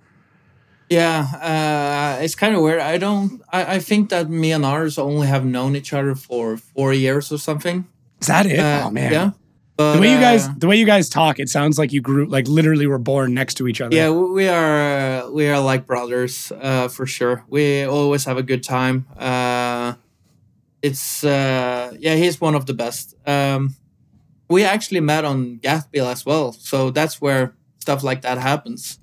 Yeah, uh, it's kind of weird. I don't. I, I think that me and Anders only have known each other for four years or something. Is that it? Uh, oh man, Yeah. But, the way you guys uh, the way you guys talk, it sounds like you grew like literally were born next to each other. yeah, we we are uh, we are like brothers uh, for sure. We always have a good time. It's uh, yeah, he's one of the best. Um, we actually met on Gatebil as well, so that's where stuff like that happens.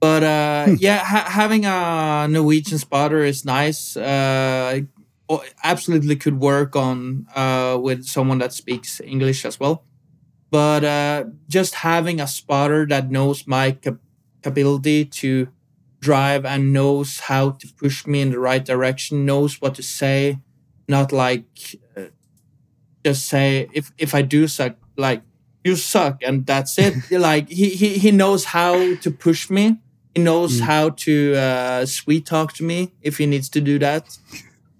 But uh, yeah, ha- having a Norwegian spotter is nice. Uh, o- absolutely could work on uh, with someone that speaks English as well. But uh, just having a spotter that knows my cap- capability to drive and knows how to push me in the right direction, knows what to say, not like uh, just say if if I do suck, like you suck and that's it. like he, he he knows how to push me. He knows Mm. how to uh, sweet talk to me if he needs to do that.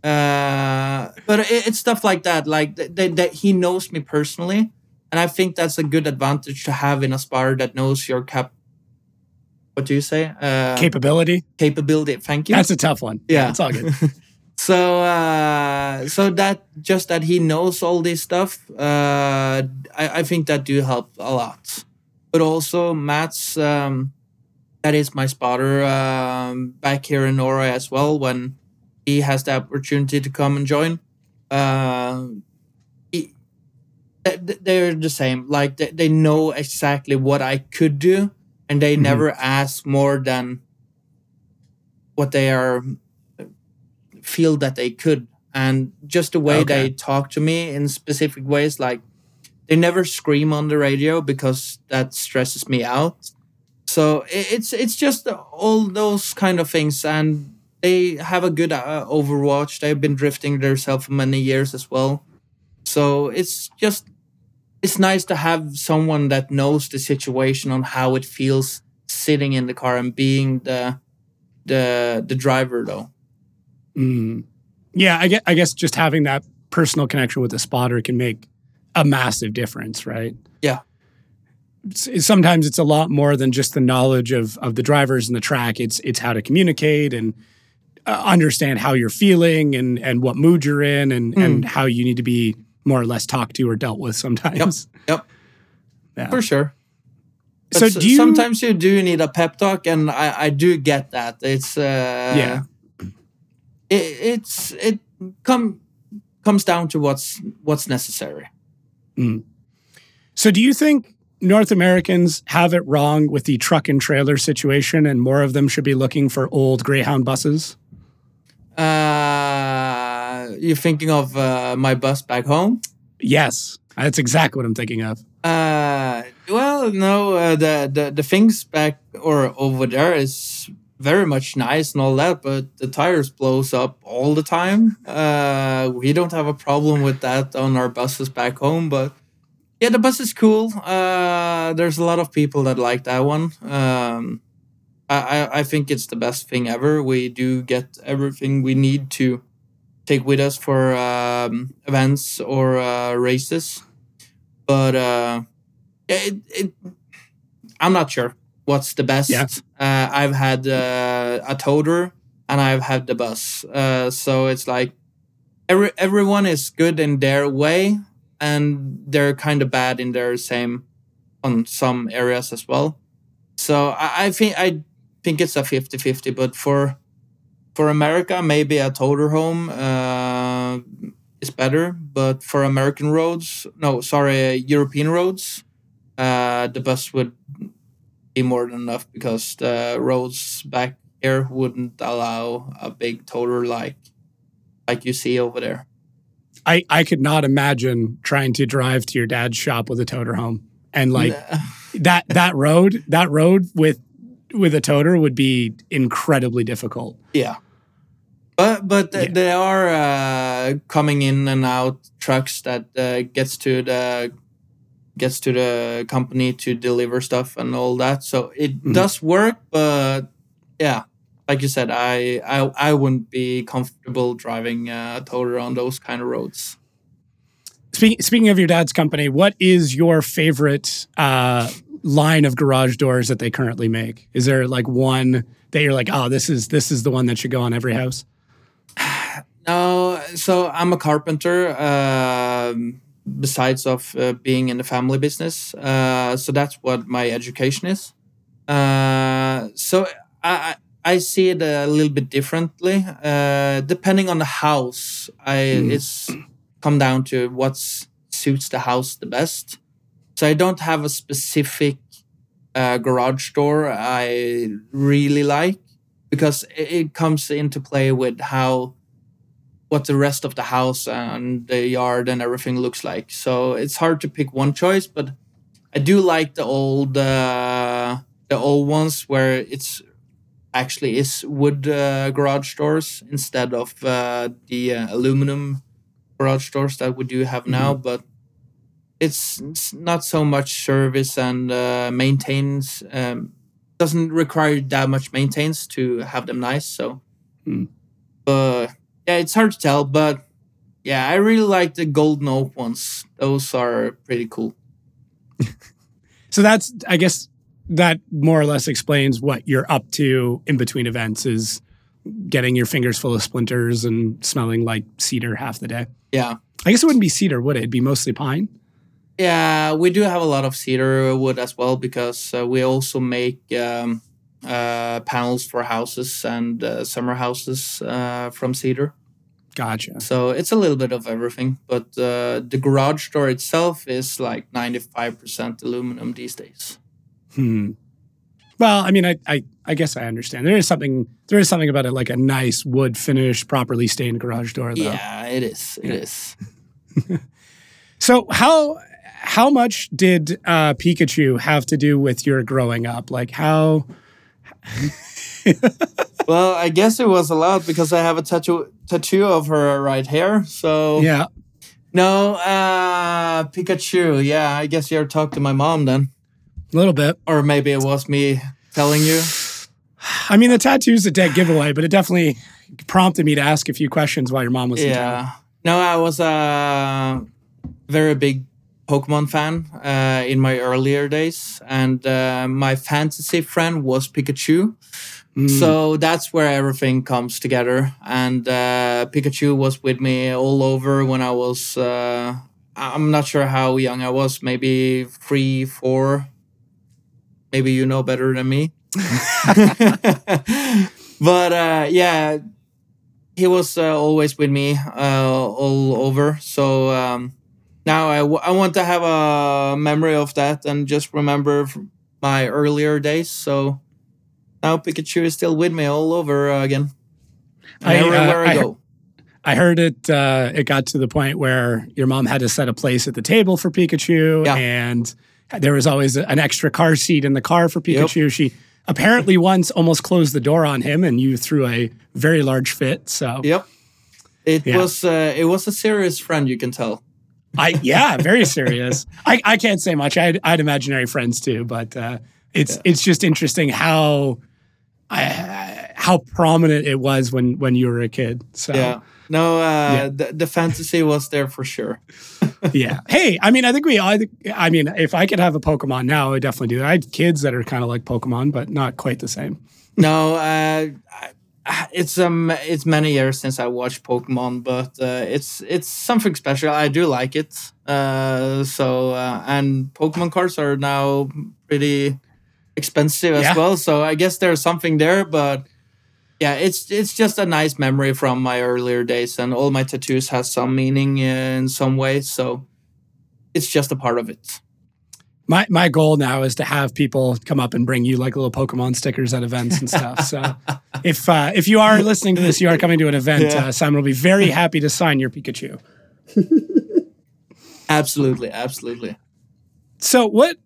Uh, but it, it's stuff like that. Like that, he knows me personally, and I think that's a good advantage to have in a spotter that knows your cap. What do you say? Uh, Capability. capability. Thank you. That's a tough one. Yeah. it's all good. So, uh, so that just that he knows all this stuff, uh, I, I think that do help a lot. But also, Matt's um, that is my spotter um, back here in Norway as well. When he has the opportunity to come and join, uh, he, th- th- they're the same. Like they, they know exactly what I could do, and they Mhm. never ask more than what they are feel that they could and just the way Okay. they talk to me in specific ways like they never scream on the radio because that stresses me out so it's it's just all those kind of things and they have a good uh, Overwatch. They've been drifting themselves for many years as well. So it's just it's nice to have someone that knows the situation on how it feels sitting in the car and being the the the driver though. Mm. Yeah, I guess, I guess just having that personal connection with the spotter can make a massive difference, right? Yeah. Sometimes it's a lot more than just the knowledge of of the drivers and the track. It's it's how to communicate and uh, understand how you're feeling and and what mood you're in and Mm. and how you need to be more or less talked to or dealt with sometimes. Yep. Yeah. For sure. But So you sometimes you do need a pep talk, and I, I do get that. It's uh, Yeah. It, it's it come comes down to what's what's necessary. So do you think North Americans have it wrong with the truck and trailer situation and more of them should be looking for old Greyhound buses? Uh, you're thinking of uh, my bus back home? Yes. That's exactly what I'm thinking of. Uh, well, no, uh, the, the the things back or over there is very much nice and all that, but the tires blows up all the time. Uh, we don't have a problem with that on our buses back home, but yeah, the bus is cool. Uh, there's a lot of people that like that one. Um, I, I think it's the best thing ever. We do get everything we need to take with us for um, events or uh, races but uh, it, it, I'm not sure what's the best. Yeah. Uh, I've had uh, a toter and I've had the bus, uh, so it's like every everyone is good in their way, and they're kind of bad in their same on some areas as well. So I, I think I think it's a 50-50, but for for America, maybe a toter home uh, is better. But for American roads, no, sorry, European roads, uh, the bus would be more than enough because the roads back here wouldn't allow a big toter like like you see over there. I, I could not imagine trying to drive to your dad's shop with a toter home. And like that that road, that road with with a toter would be incredibly difficult. Yeah. But but Yeah. there are uh, coming in and out trucks that uh, gets to the gets to the company to deliver stuff and all that. So it Mhm. does work, but yeah, like you said, I I, I wouldn't be comfortable driving uh, a toter on those kind of roads. Speaking speaking of your dad's company, what is your favorite uh, line of garage doors that they currently make? Is there like one that you're like, oh, this is this is the one that should go on every house? No, so I'm a carpenter. Um, besides of uh, being in the family business, uh, so that's what my education is. Uh, so I I see it a little bit differently. Uh, depending on the house, I Mm. it's come down to what suits the house the best. So I don't have a specific uh, garage door I really like because it, it comes into play with how what the rest of the house and the yard and everything looks like. So it's hard to pick one choice, but I do like the old uh, the old ones where it's actually is wood uh, garage doors instead of uh, the uh, aluminum garage doors that we do have now. But it's, it's not so much service and uh, maintains. Um, doesn't require that much maintenance to have them nice. So, Hmm. but yeah, it's hard to tell. But yeah, I really like the golden oak ones. Those are pretty cool. So that's I guess that more or less explains what you're up to in between events is getting your fingers full of splinters and smelling like cedar half the day. Yeah. I guess it wouldn't be cedar, would it? It'd be mostly pine. Yeah, we do have a lot of cedar wood as well because uh, we also make um, panels for houses and uh, summer houses uh, from cedar. Gotcha. So it's a little bit of everything. But uh, the garage door itself is like 95% aluminum these days. Hmm. Well, I mean, I, I I guess I understand. There is something there is something about it, like a nice wood finish, properly stained garage door. Though. Yeah, it is. It Yeah. is. So how how much did uh, Pikachu have to do with your growing up? Like how well, I guess it was allowed because I have a tattoo tattoo of her right here. So yeah. No, uh Pikachu. Yeah, I guess you talked to my mom then. A little bit. Or maybe it was me telling you. I mean, the tattoo's a dead giveaway, but it definitely prompted me to ask a few questions while your mom was Yeah. No, I was a very big Pokemon fan uh, in my earlier days, and uh, my fantasy friend was Pikachu. Mm. So that's where everything comes together. And uh, Pikachu was with me all over when I was. Uh, I'm not sure how young I was. Maybe three, four. Maybe you know better than me. but uh, yeah, he was uh, always with me uh, all over. So um, now I, w- I want to have a memory of that and just remember my earlier days. So now Pikachu is still with me all over uh, again. I, uh, everywhere I, I go. I heard it. Uh, it got to the point where your mom had to set a place at the table for Pikachu, Yeah. and there was always an extra car seat in the car for Yep. Pikachu. She apparently once almost closed the door on him, and you threw a very large fit. So, Yep. It Yeah. was uh, it was a serious friend, you can tell. I yeah, very serious. I, I can't say much. I had, I had imaginary friends too, but uh, it's it's just interesting how I, how prominent it was when when you were a kid. So Yeah. No, uh, Yeah. The, the fantasy was there for sure. yeah. Hey, I mean, I think we. I, I mean, if I could have a Pokemon now, I would definitely do that. I had kids that are kind of like Pokemon, but not quite the same. No, uh, I- it's um, it's many years since I watched Pokemon, but uh, it's it's something special. I do like it. Uh, so uh, and Pokemon cards are now pretty expensive as Yeah. well. So I guess there's something there, but yeah, it's it's just a nice memory from my earlier days, and all my tattoos has some meaning in some way. So it's just a part of it. My my goal now is to have people come up and bring you like little Pokemon stickers at events and stuff. So if uh, if you are listening to this, you are coming to an event, Yeah. uh, Simen will be very happy to sign your Pikachu. Absolutely, absolutely. So what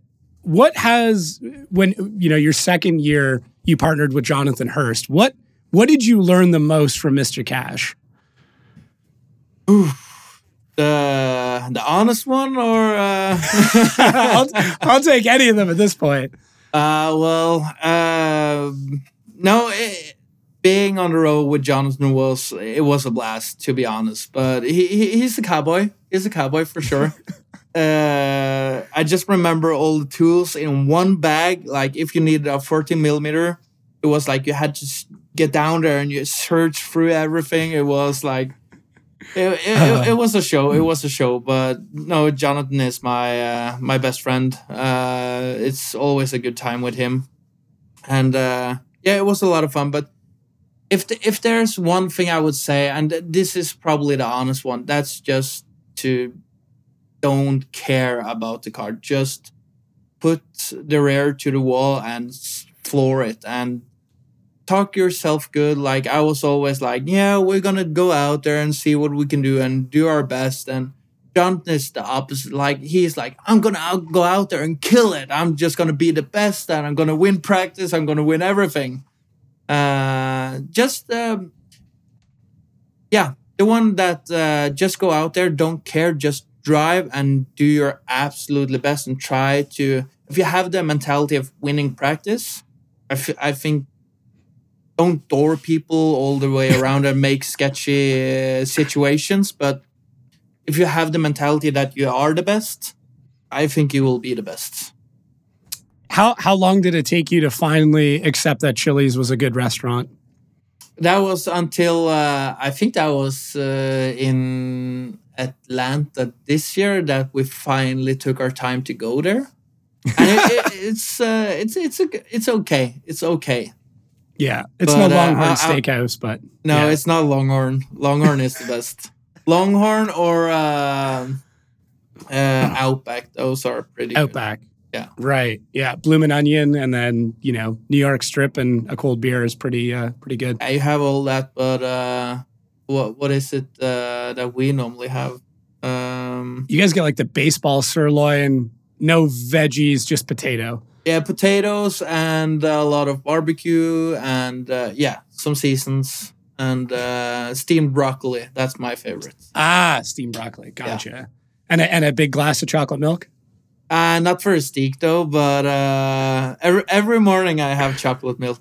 what has when you know your second year you partnered with Jonathan Hurst? What what did you learn the most from Mr. Cash? The the honest one or uh, I'll, I'll take any of them at this point. uh well um no it, being on the road with Jonathan was it was a blast to be honest. But he, he he's a cowboy. He's a cowboy for sure. Uh I just remember all the tools in one bag. Like if you needed a 14 millimeter it was like you had to get down there and you search through everything. It was like it, it, it, was a show. It was a show, but no, Jonathan is my uh, my best friend. Uh, it's always a good time with him, and uh, yeah, it was a lot of fun. But if the, if there's one thing I would say, and this is probably the honest one, that's just to don't care about the car. Just put the rear to the wall and floor it and talk yourself good. Like I was always like, yeah, we're gonna go out there and see what we can do and do our best. And Jonathan is the opposite. Like he's like, I'm gonna out, go out there and kill it. I'm just gonna be the best, and I'm gonna win practice. I'm gonna win everything. Uh, just um, yeah, the one that uh, just go out there, don't care, just drive and do your absolutely best and try to. If you have the mentality of winning practice, I, f- I think don't door people all the way around and make sketchy uh, situations. But if you have the mentality that you are the best, I think you will be the best. How how long did it take you to finally accept that Chili's was a good restaurant? That was until uh, I think that was uh, in Atlanta this year that we finally took our time to go there. And it, it, it's uh, it's it's a, it's okay. It's okay. Yeah, it's But, no uh, Longhorn I- I- Steakhouse, but No, yeah. it's not Longhorn. Longhorn is the best. Longhorn or uh, uh, Outback. Those are pretty good. Outback. Yeah. right. Yeah, bloomin' onion, and then you know New York strip and a cold beer is pretty uh, pretty good. I have all that, but uh, what what is it uh, that we normally have? Um, You guys get like the baseball sirloin, no veggies, just potato. Yeah, potatoes and a lot of barbecue and uh, yeah, some seasons and uh, steamed broccoli. That's my favorite. Ah, steamed broccoli. Gotcha. And a, and a big glass of chocolate milk. Uh, not for a steak though, but uh, every, every morning I have chocolate milk.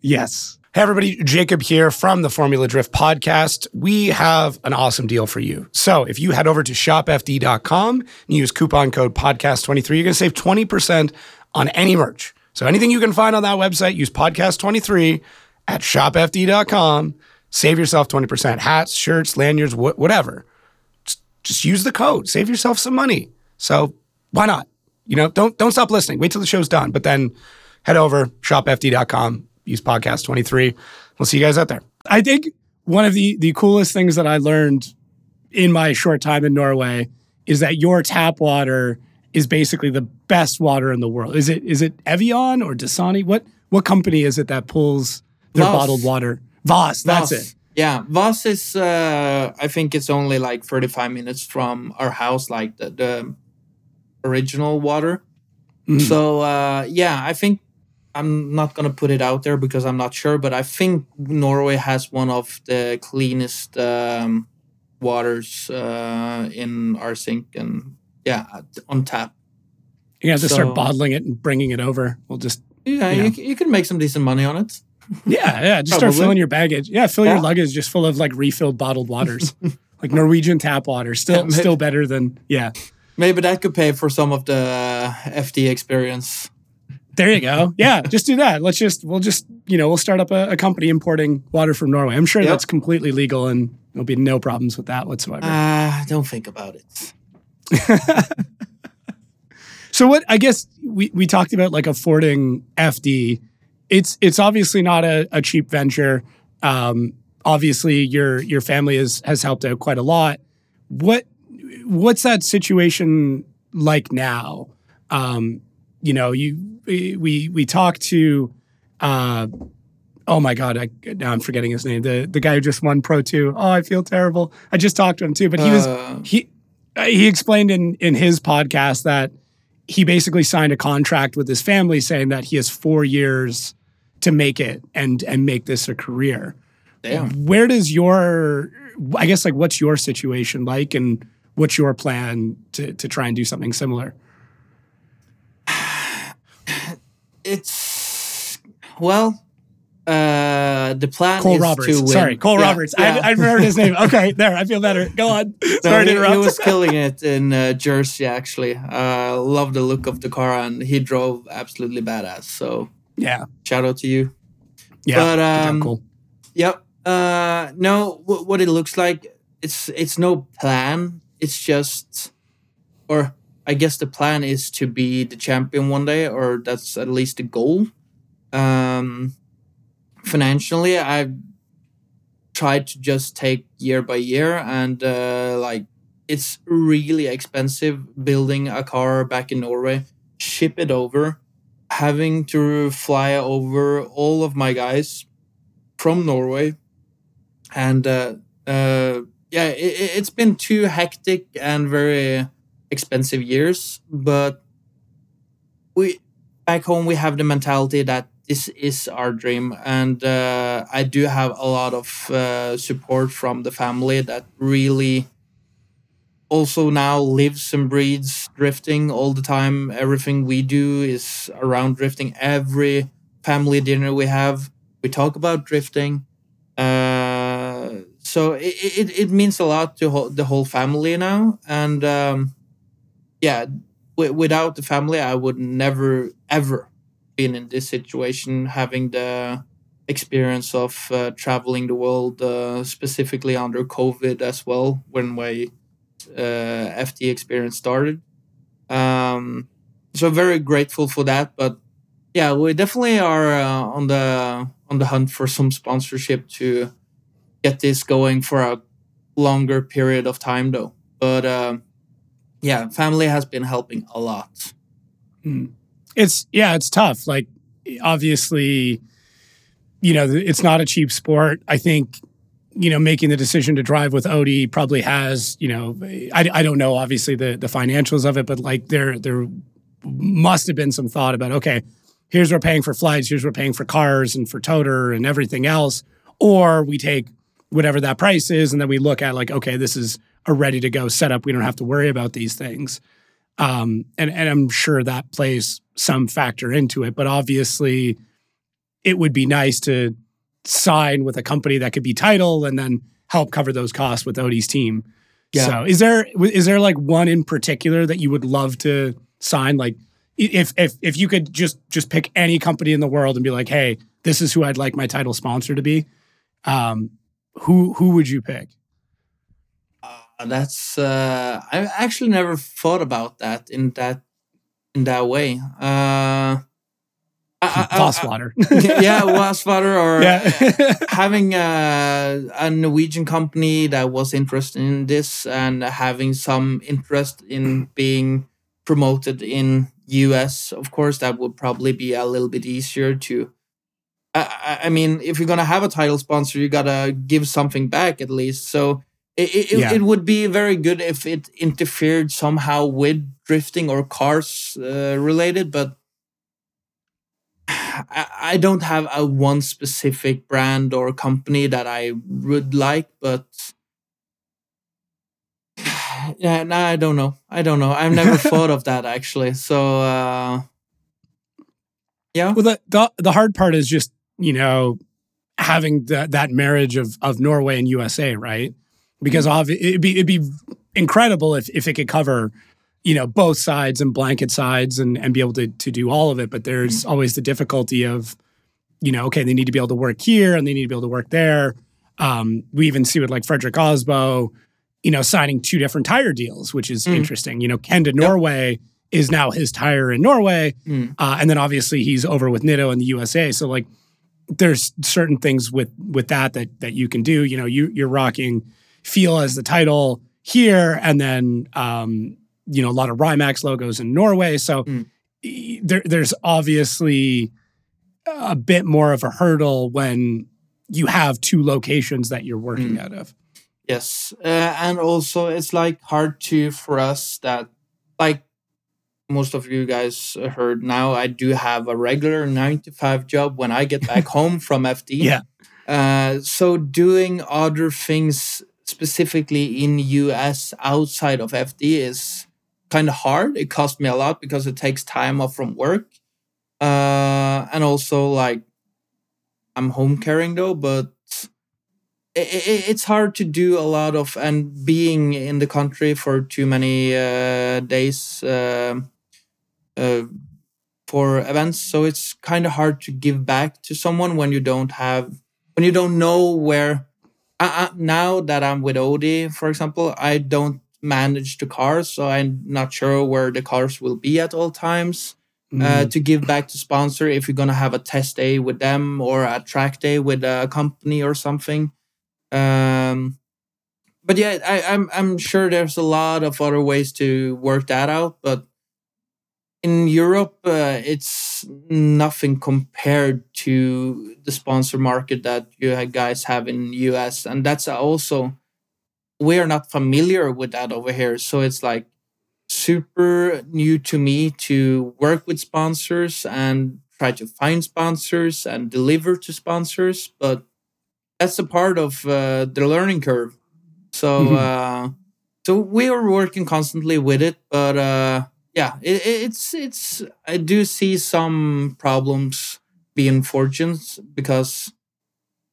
Yes. Hey, everybody, Jacob here from the Formula Drift podcast. We have an awesome deal for you. So, if you head over to shopfd.com and use coupon code podcast23, you're going to save 20% on any merch. So, anything you can find on that website, use podcast23 at shopfd.com. Save yourself 20%. Hats, shirts, lanyards, wh- whatever. Just, just use the code. Save yourself some money. So, why not? You know, don't don't stop listening. Wait till the show's done, but then head over shopfd.com, use podcast 23. We'll see you guys out there. I think one of the the coolest things that I learned in my short time in Norway is that your tap water is basically the best water in the world. Is it is it Evian or Dasani? What what company is it that pulls their Voss. bottled water? Voss, that's Voss. it. Yeah, Voss is. Uh, I think it's only like thirty-five minutes from our house, like the, the original water. Mhm. So uh, yeah, I think I'm not gonna put it out there because I'm not sure, but I think Norway has one of the cleanest um, waters uh, in our sink and yeah, on tap. You have to So- start bottling it and bringing it over. We'll just Yeah, Yeah. You, c- you can make some decent money on it. Yeah, yeah. Just start filling your baggage. Yeah, fill your luggage just full of like refilled bottled waters, like Norwegian tap water. Still, Yeah, maybe- still better than yeah. Maybe that could pay for some of the uh, FD experience. There you go. Yeah, just do that. Let's just we'll just you know we'll start up a, a company importing water from Norway. I'm sure Yep. that's completely legal and there'll be no problems with that whatsoever. Ah, don't think about it. So what I guess we, we talked about like affording FD. It's it's obviously not a, a cheap venture. Um, obviously your your family has has helped out quite a lot. What what's that situation like now? Um, you know, you we we talked to uh, oh my god, I now I'm forgetting his name. The the guy who just won Pro 2. Oh, I feel terrible. I just talked to him too, but he was Uh, he uh, Uh, he explained in in his podcast that he basically signed a contract with his family saying that he has four years to make it and and make this a career. damn. Where does your I guess like what's your situation like and what's your plan to to try and do something similar? It's well, uh, the plan Cole is Roberts. to win. Sorry, Cole Yeah, Roberts. yeah. I, I've his name. Okay, there. I feel better. Go on. Sorry to he, interrupt. he was killing it in uh, Jersey. Actually, uh, love the look of the car, and he drove absolutely badass. So yeah. shout out to you. Yeah. But, um, Cole. Yep. Uh, no, w- what it looks like, it's it's no plan. It's just, or I guess the plan is to be the champion one day, or that's at least the goal. Um, financially, I've tried to just take year by year, and uh, like it's really expensive building a car back in Norway, ship it over, having to fly over all of my guys from Norway, and uh, uh, yeah, it, it- it's been two hectic and very expensive years. But we back home we have the mentality that this is our dream, and uh, I do have a lot of uh, support from the family that really also now lives and breathes drifting all the time. Everything we do is around drifting. Every family dinner we have, we talk about drifting. Uh, so it, it, it means a lot to ho- the whole family now. And um, yeah, w- without the family, I would never, ever been in this situation, having the experience of uh, traveling the world, uh, specifically under COVID as well, when my uh, FD experience started. Um, so very grateful for that. But yeah, we definitely are uh, on the on the hunt for some sponsorship to get this going for a longer period of time, though. But um, yeah, family has been helping a lot. It's yeah, it's tough. Like obviously, you know, it's not a cheap sport. I think you know making the decision to drive with Odi probably has you know I, I don't know obviously the the financials of it, but like they're they're must have been some thought about okay, here's we're paying for flights, here's we're paying for cars and for toter and everything else, or we take whatever that price is, and then we look at like okay, this is a ready to go setup. We don't have to worry about these things. Um, and and I'm sure that plays some factor into it, but obviously, it would be nice to sign with a company that could be title and then help cover those costs with Odi's team. Yeah. So is there is there like one in particular that you would love to sign? Like if if if you could just just pick any company in the world and be like, hey, this is who I'd like my title sponsor to be. Um, who who would you pick? Uh, that's uh, I actually never thought about that in that in that way. Uh, Vosswater. yeah, Vosswater, or yeah. having a, a, Norwegian company that was interested in this and having some interest in being promoted in US. Of course, that would probably be a little bit easier to. I, I mean, if you're gonna have a title sponsor, you gotta give something back at least. So it, it, yeah. it, would be very good if it interfered somehow with drifting or cars uh, related, but I, don't have a one specific brand or company that I would like, but yeah, no, I don't know. I don't know. I've never thought of that actually. So uh, yeah. Well, the, the the hard part is just you know having that that marriage of of Norway and USA, right? Because mm-hmm. it'd be it'd be incredible if if it could cover you know both sides and blanket sides and and be able to to do all of it but there's mm-hmm. always the difficulty of you know okay they need to be able to work here and they need to be able to work there um, we even see with like Fredric Aasbø you know signing two different tire deals which is mm. interesting you know Ken to Norway yep. is now his tire in Norway mm. uh, and then obviously he's over with Nitto in the USA so like there's certain things with with that that that you can do you know you you're rocking Feal as the title here and then um, you know a lot of Rimax logos in Norway. So mm. there, there's obviously a bit more of a hurdle when you have two locations that you're working mm. out of. Yes, uh, and also it's like hard to for us that like most of you guys heard now I do have a regular 9 to 5 job when I get back home from FD. Yeah. Uh, so doing other things specifically in US outside of FD is kind of hard. It cost me a lot because it takes time off from work. Uh, and also like I'm home caring though, but it, it, it's hard to do a lot of and being in the country for too many uh, days uh, uh, for events. So it's kind of hard to give back to someone when you don't have when you don't know where. I, I, now that I'm with Odi, for example, I don't manage the cars, so I'm not sure where the cars will be at all times. Mm. Uh, to give back to sponsor if you're gonna have a test day with them or a track day with a company or something. Um, but yeah, I, I'm I'm sure there's a lot of other ways to work that out. But in Europe, uh, it's nothing compared to the sponsor market that you guys have in US, and that's also we are not familiar with that over here. So it's like super new to me to work with sponsors and try to find sponsors and deliver to sponsors. But that's a part of uh, the learning curve. So, mm-hmm. uh, so we are working constantly with it, but uh, yeah, it, it's it's. I do see some problems being fortunes because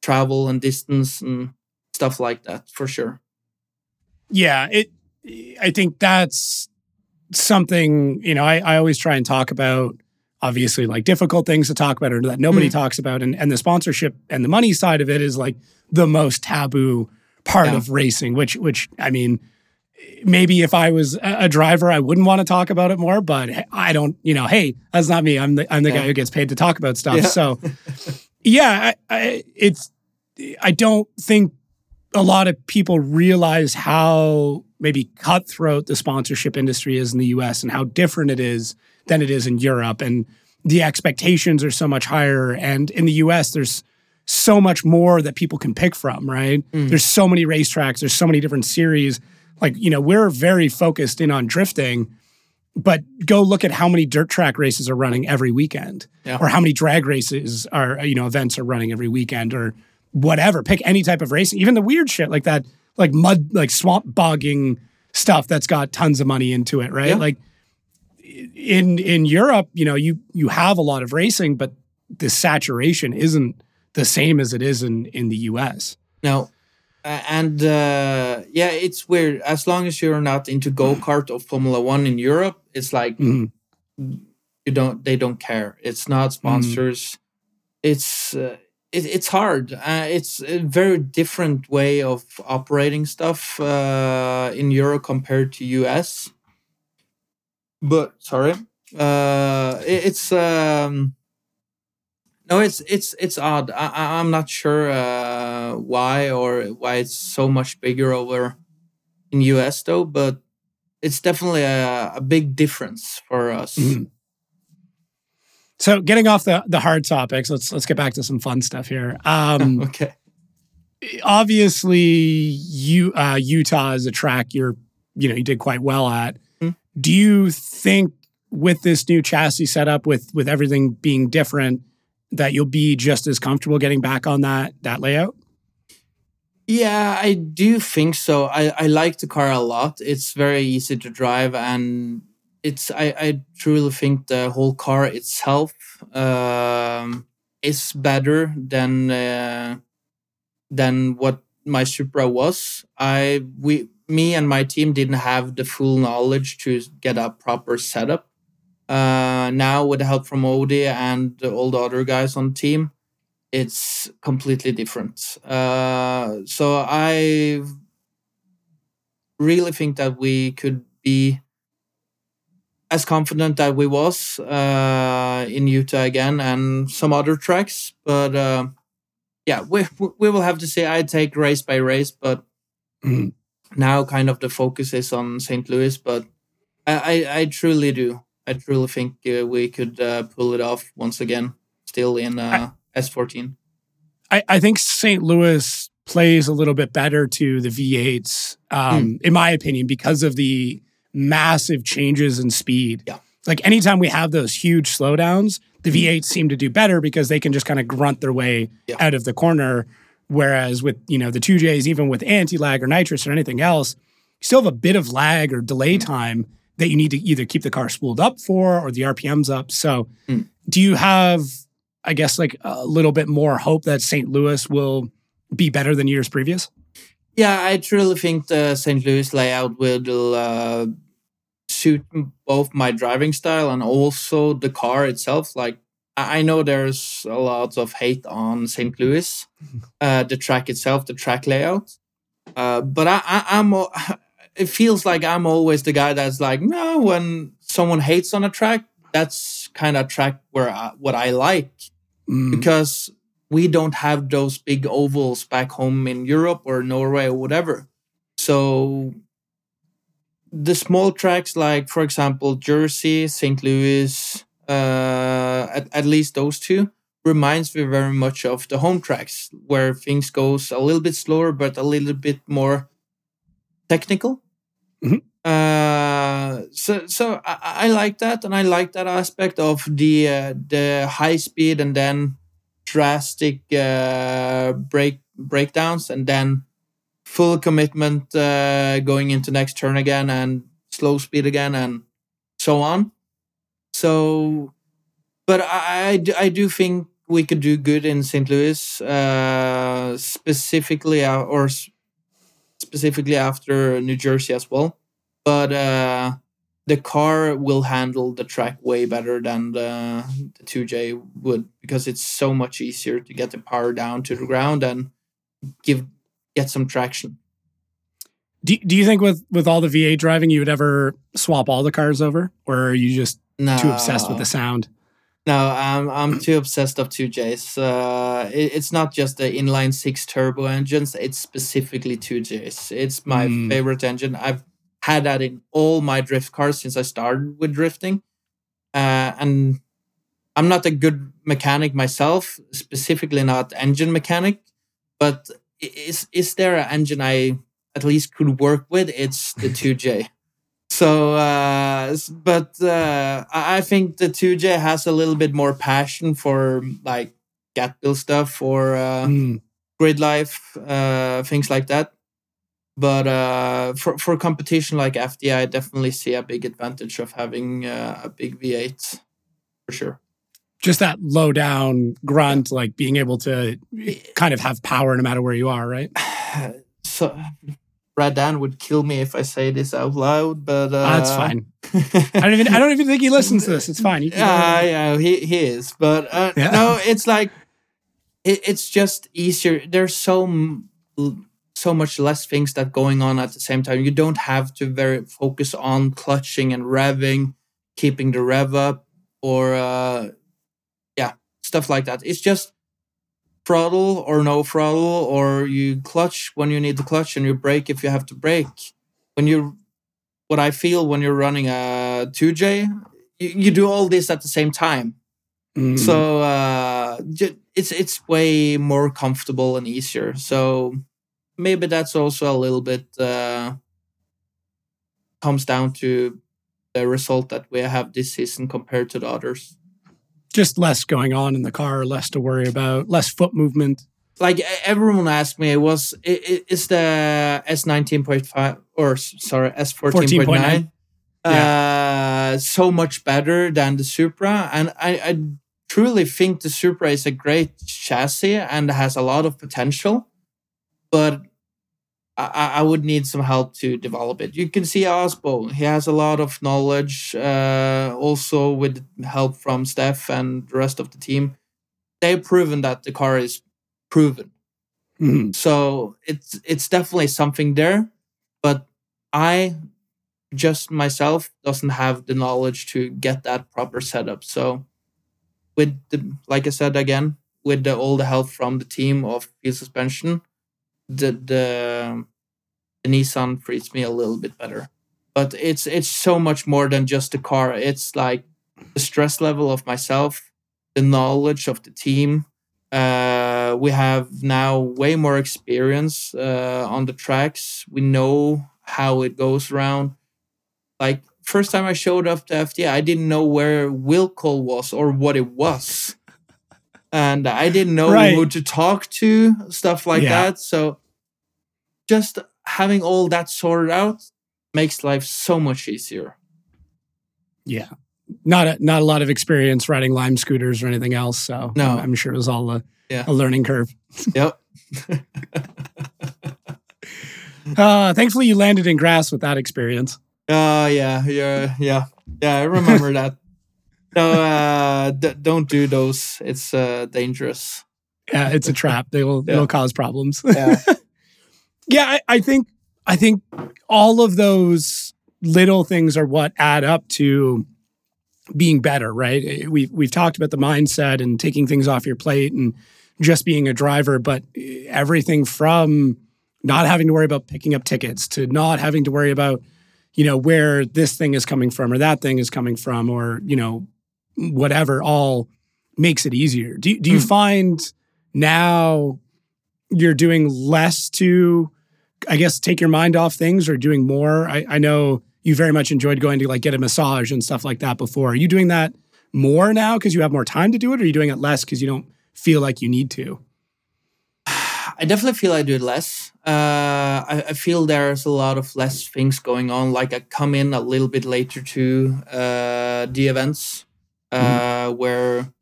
travel and distance and stuff like that for sure. Yeah, it. I think that's something you know. I, I always try and talk about obviously like difficult things to talk about or that nobody mm. talks about, and and the sponsorship and the money side of it is like the most taboo part yeah. of racing. Which which I mean, maybe if I was a driver, I wouldn't want to talk about it more. But I don't. You know, hey, that's not me. I'm the I'm the yeah. guy who gets paid to talk about stuff. Yeah. So yeah, I, I, it's. I don't think a lot of people realize how maybe cutthroat the sponsorship industry is in the US and how different it is than it is in Europe. And the expectations are so much higher. And in the US, there's so much more that people can pick from, right? Mm. There's so many racetracks, there's so many different series. Like, you know, we're very focused in on drifting, but go look at how many dirt track races are running every weekend Yeah. or how many drag races are you know events are running every weekend or whatever pick any type of racing even the weird shit like that like mud like swamp bogging stuff that's got tons of money into it right Yeah. like in in Europe you know you you have a lot of racing but the saturation isn't the same as it is in in the US No. Uh, and uh, yeah, it's weird. As long as you're not into go kart or Formula One in Europe, it's like Mhm. you don't. They don't care. It's not sponsors. It's uh, it, it's hard. Uh, it's a very different way of operating stuff uh, in Europe compared to US. But sorry, uh, it, it's um, no, it's it's it's odd. I, I- I'm not sure uh, why or why it's so much bigger over in US though, but it's definitely a, a big difference for us. Mhm. So getting off the the hard topics, let's let's get back to some fun stuff here. Um, Okay. obviously, you uh, Utah is a track you're you know you did quite well at. Mhm. Do you think with this new chassis setup, with with everything being different, that you'll be just as comfortable getting back on that that layout? Yeah, I do think so. I, I like the car a lot. It's very easy to drive and it's I, I truly think the whole car itself um, is better than uh, than what my Supra was. I we me and my team didn't have the full knowledge to get a proper setup. Uh, now with the help from Odi and all the other guys on the team, it's completely different. Uh, so I really think that we could be as confident that we was uh, in Utah again and some other tracks, but uh, yeah, we we will have to see. I take race by race, but Mhm. now kind of the focus is on St. Louis. But I I, I truly do. I truly think uh, we could uh, pull it off once again. Still in uh, S fourteen. I, I think St. Louis plays a little bit better to the V8s, um, in my opinion, because of the massive changes in speed. Yeah. Like anytime we have those huge slowdowns, the V8s seem to do better because they can just kind of grunt their way Yeah. out of the corner. Whereas with you know the two Js, even with anti-lag or nitrous or anything else, you still have a bit of lag or delay time that you need to either keep the car spooled up for or the RPMs up. So, Mm. do you have, I guess, like a little bit more hope that St. Louis will be better than years previous? Yeah, I truly think the St. Louis layout will uh, suit both my driving style and also the car itself. Like, I know there's a lot of hate on St. Louis, uh, the track itself, the track layout. Uh, but I, I, I'm, it feels like I'm always the guy that's like, no, when someone hates on a track, that's kind of track where I, what I like Mm, because we don't have those big ovals back home in Europe or Norway or whatever. So the small tracks like for example Jersey, St. Louis, uh, at, at least those two reminds me very much of the home tracks where things goes a little bit slower but a little bit more technical. Mhm. Uh, so so I, I like that and I like that aspect of the uh, the high speed and then drastic uh, break breakdowns and then full commitment uh, going into next turn again and slow speed again and so on. So, but I, I, do, I do think we could do good in St. Louis, uh, specifically uh, or specifically after New Jersey as well. But uh, the car will handle the track way better than the, the 2J would because it's so much easier to get the power down to the ground and give get some traction. do, do you think with with all the V8 driving, you would ever swap all the cars over, or are you just No, too obsessed with the sound? No, I'm I'm too obsessed of 2Js. Uh, it, it's not just the inline six turbo engines; it's specifically 2Js. It's my Mm. favorite engine. I've had that in all my drift cars since I started with drifting, uh, and I'm not a good mechanic myself, specifically not engine mechanic. But is is there an engine I at least could work with? It's the 2J. So uh, uh, but uh, I think the 2J has a little bit more passion for like Gatebil stuff or uh, Mm. grid life, uh, things like that. But uh, for for competition like FDI, I definitely see a big advantage of having uh, a big V8 for sure. Just that low down grunt, like being able to kind of have power no matter where you are, right? So, Brad Dan would kill me if I say this out loud, but uh, Ah, that's fine. I don't even I don't even think he listens to this. It's fine. Go Yeah, yeah, he he is, but uh, Yeah. no, it's like it, it's just easier. There's so so much less things that going on at the same time. You don't have to very focus on clutching and revving, keeping the rev up, or uh, yeah, stuff like that. It's just throttle or no throttle, or you clutch when you need to clutch, and you brake if you have to brake. When you, what I feel when you're running a 2J, you, you do all this at the same time. Mm. So uh, it's it's way more comfortable and easier. So maybe that's also a little bit uh, comes down to the result that we have this season compared to the others. Just less going on in the car, less to worry about, less foot movement. Like everyone asked me, it was is the S nineteen point five or sorry S fourteen point nine 14.9? uh so much better than the Supra and I, I truly think the Supra is a great chassis and has a lot of potential but I, I- would need some help to develop it. You can see Aasbø; he has a lot of knowledge. Uh, also, with help from Steph and the rest of the team, they've proven that the car is proven. Mhm. So it's it's definitely something there, but I just myself doesn't have the knowledge to get that proper setup. So with the like I said again, with the, all the help from the team of Feal suspension, the the, the Nissan treats me a little bit better. But it's it's so much more than just the car. It's like the stress level of myself, the knowledge of the team. Uh, we have now way more experience uh, on the tracks. We know how it goes around. Like first time I showed up to FD, I didn't know where Wilco was or what it was, and I didn't know Right. who to talk to, stuff like Yeah. that. So just having all that sorted out makes life so much easier. Yeah. Not a not a lot of experience riding lime scooters or anything else. So No. I'm sure it was all a, Yeah. a learning curve. Yep. Uh, thankfully, you landed in grass with that experience. Uh yeah, yeah, yeah, yeah. I remember that. No, uh, d- don't do those. It's uh, dangerous. Yeah, it's a trap. They will Yeah. it'll cause problems. Yeah. yeah, I, I think I think all of those little things are what add up to being better, right? We've we've talked about the mindset and taking things off your plate and just being a driver, but everything from not having to worry about picking up tickets to not having to worry about, you know, where this thing is coming from or that thing is coming from or, you know, whatever all makes it easier. Do, do you Mm. find now you're doing less to, I guess, take your mind off things or doing more? I, I know you very much enjoyed going to like get a massage and stuff like that before. Are you doing that more now because you have more time to do it or are you doing it less because you don't feel like you need to? I definitely feel I do it less. Uh, I, I feel there's a lot of less things going on. Like I come in a little bit later to uh, the events uh, where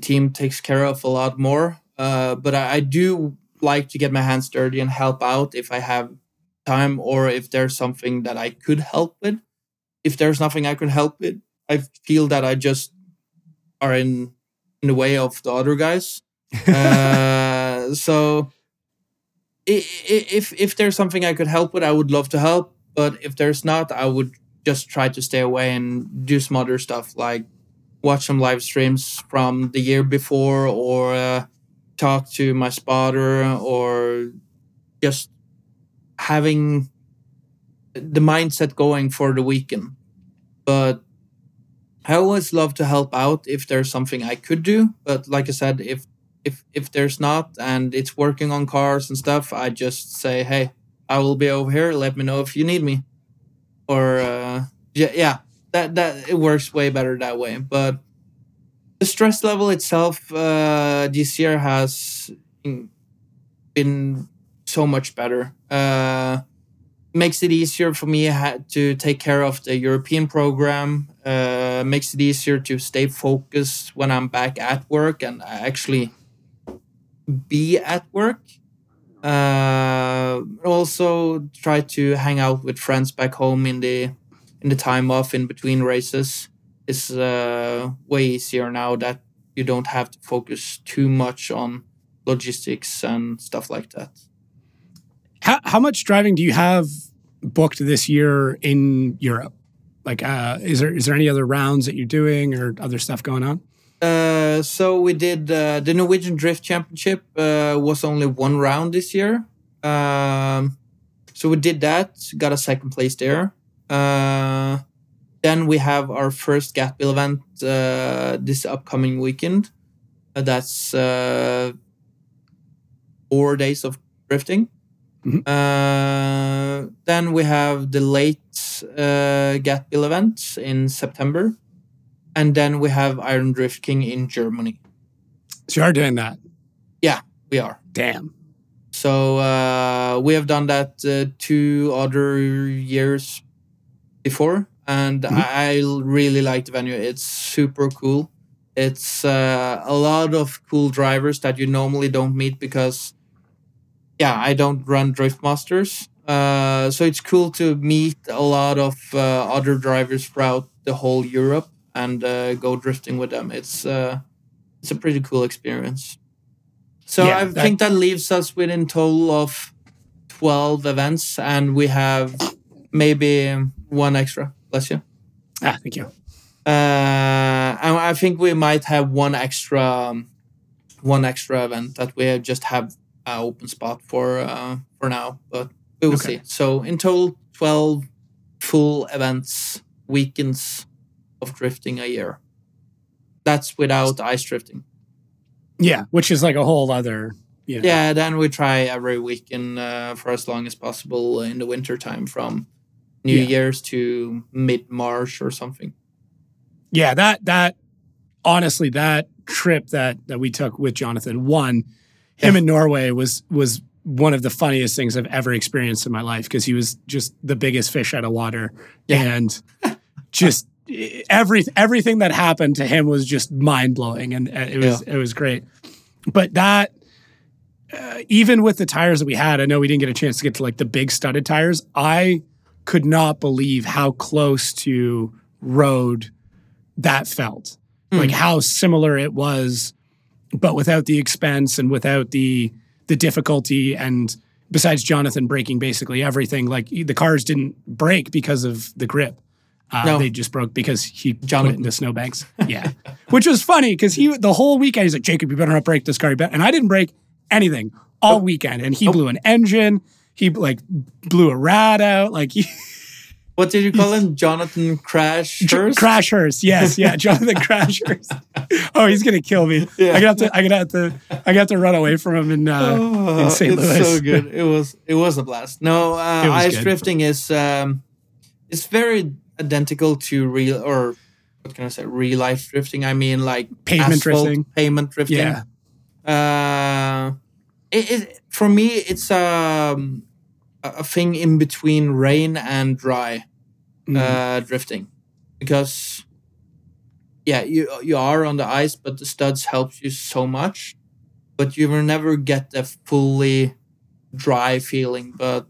team takes care of a lot more. Uh, but I, I do like to get my hands dirty and help out if I have time or if there's something that I could help with. If there's nothing I could help with, I feel that I just are in in the way of the other guys. uh, so if if there's something I could help with, I would love to help. But if there's not, I would just try to stay away and do some other stuff, like watch some live streams from the year before, or uh, talk to my spotter, or just having the mindset going for the weekend. But I always love to help out if there's something I could do. But like I said, if if if there's not and it's working on cars and stuff, I just say, hey, I will be over here. Let me know if you need me. Or uh, yeah, yeah, that that it works way better that way. But the stress level itself uh, this year has been so much better. Uh, makes it easier for me to take care of the European program. Uh, makes it easier to stay focused when I'm back at work and actually be at work. Uh, also try to hang out with friends back home in the in the time off in between races is uh, way easier now that you don't have to focus too much on logistics and stuff like that. How, how much driving do you have booked this year in Europe? Like, uh, is there is there any other rounds that you're doing or other stuff going on? Uh, so we did uh, the Norwegian Drift Championship uh, was only one round this year. Um, so we did that, got a second place there. Uh, then we have our first Gatebil event uh, this upcoming weekend. Uh, that's uh, four days of drifting. Mm-hmm. Uh, then we have the late uh, Gatebil event in September. And then we have Iron Drift King in Germany. So you are doing that? Yeah, we are. Damn. So uh, we have done that uh, two other years before, and mm-hmm. I, really like the venue. It's super cool. It's uh, a lot of cool drivers that you normally don't meet because, yeah, I don't run Drift Masters. Uh, so it's cool to meet a lot of uh, other drivers throughout the whole Europe and uh, go drifting with them. It's uh, it's a pretty cool experience. So yeah, I that... think that leaves us within total of twelve events, and we have maybe one extra. Bless you. Ah, thank you. Uh, and I think we might have one extra, um, one extra event that we just have an open spot for uh, for now, but we will okay. see. So in total, twelve full events, weekends of drifting a year. That's without ice drifting. Yeah, which is like a whole other. You know. Yeah, then we try every weekend uh, for as long as possible in the winter time from New yeah. Year's to mid March or something. Yeah, that that honestly that trip that that we took with Jonathan, one, him yeah. in Norway was was one of the funniest things I've ever experienced in my life because he was just the biggest fish out of water yeah. and just every everything that happened to him was just mind blowing, and it was yeah. it was great. But that, uh, even with the tires that we had, I know we didn't get a chance to get to like the big studded tires. I could not believe how close to road that felt, mm. like how similar it was, but without the expense and without the the difficulty and besides Jonathan breaking basically everything, like the cars didn't break because of the grip. Uh, no. They just broke because he jumped put it into snowbanks. Yeah, which was funny because he the whole weekend he's like, Jacob, you better not break this car. And I didn't break anything all oh. weekend, and he oh. blew an engine. He like blew a rat out. Like he. What did you call him? Jonathan Crash Hurst? Crash Hurst, yes, yeah, Jonathan Crash Hurst. Oh, he's gonna kill me. Yeah. I got to, I got to, I got to run away from him in uh, oh, in St. Louis. so good. It was, it was a blast. No, uh, ice good. drifting is, um, it's very identical to real or what can I say? Real life drifting. I mean, like pavement drifting. Pavement drifting. Yeah. Uh, it, it for me, it's um, a thing in between rain and dry mm. uh, drifting, because yeah, you you are on the ice, but the studs helps you so much, but you will never get the fully dry feeling. But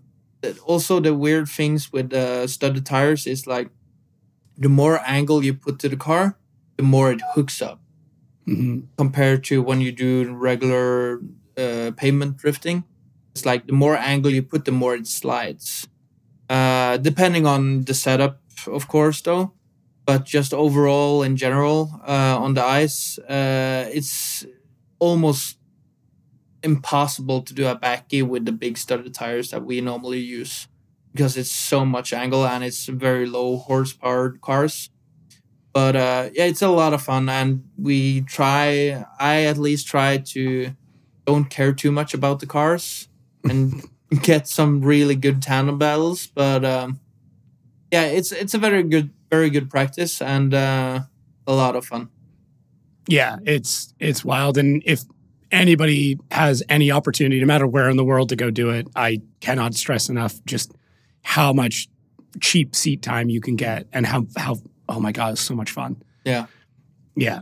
also the weird things with the studded tires is like the more angle you put to the car, the more it hooks up. Mm-hmm. Compared to when you do regular uh, pavement drifting, it's like the more angle you put, the more it slides. Uh, depending on the setup, of course, though. But just overall, in general, uh, on the ice, uh, it's almost impossible to do a backy with the big studded tires that we normally use because it's so much angle and it's very low horsepower cars. But uh, yeah, it's a lot of fun, and we try. I at least try to don't care too much about the cars and get some really good tandem battles. But um, yeah, it's it's a very good very good practice and uh, a lot of fun. Yeah, it's it's wild, and if anybody has any opportunity, no matter where in the world, to go do it, I cannot stress enough just how much cheap seat time you can get, and how how oh my god, it's so much fun. Yeah, Yeah,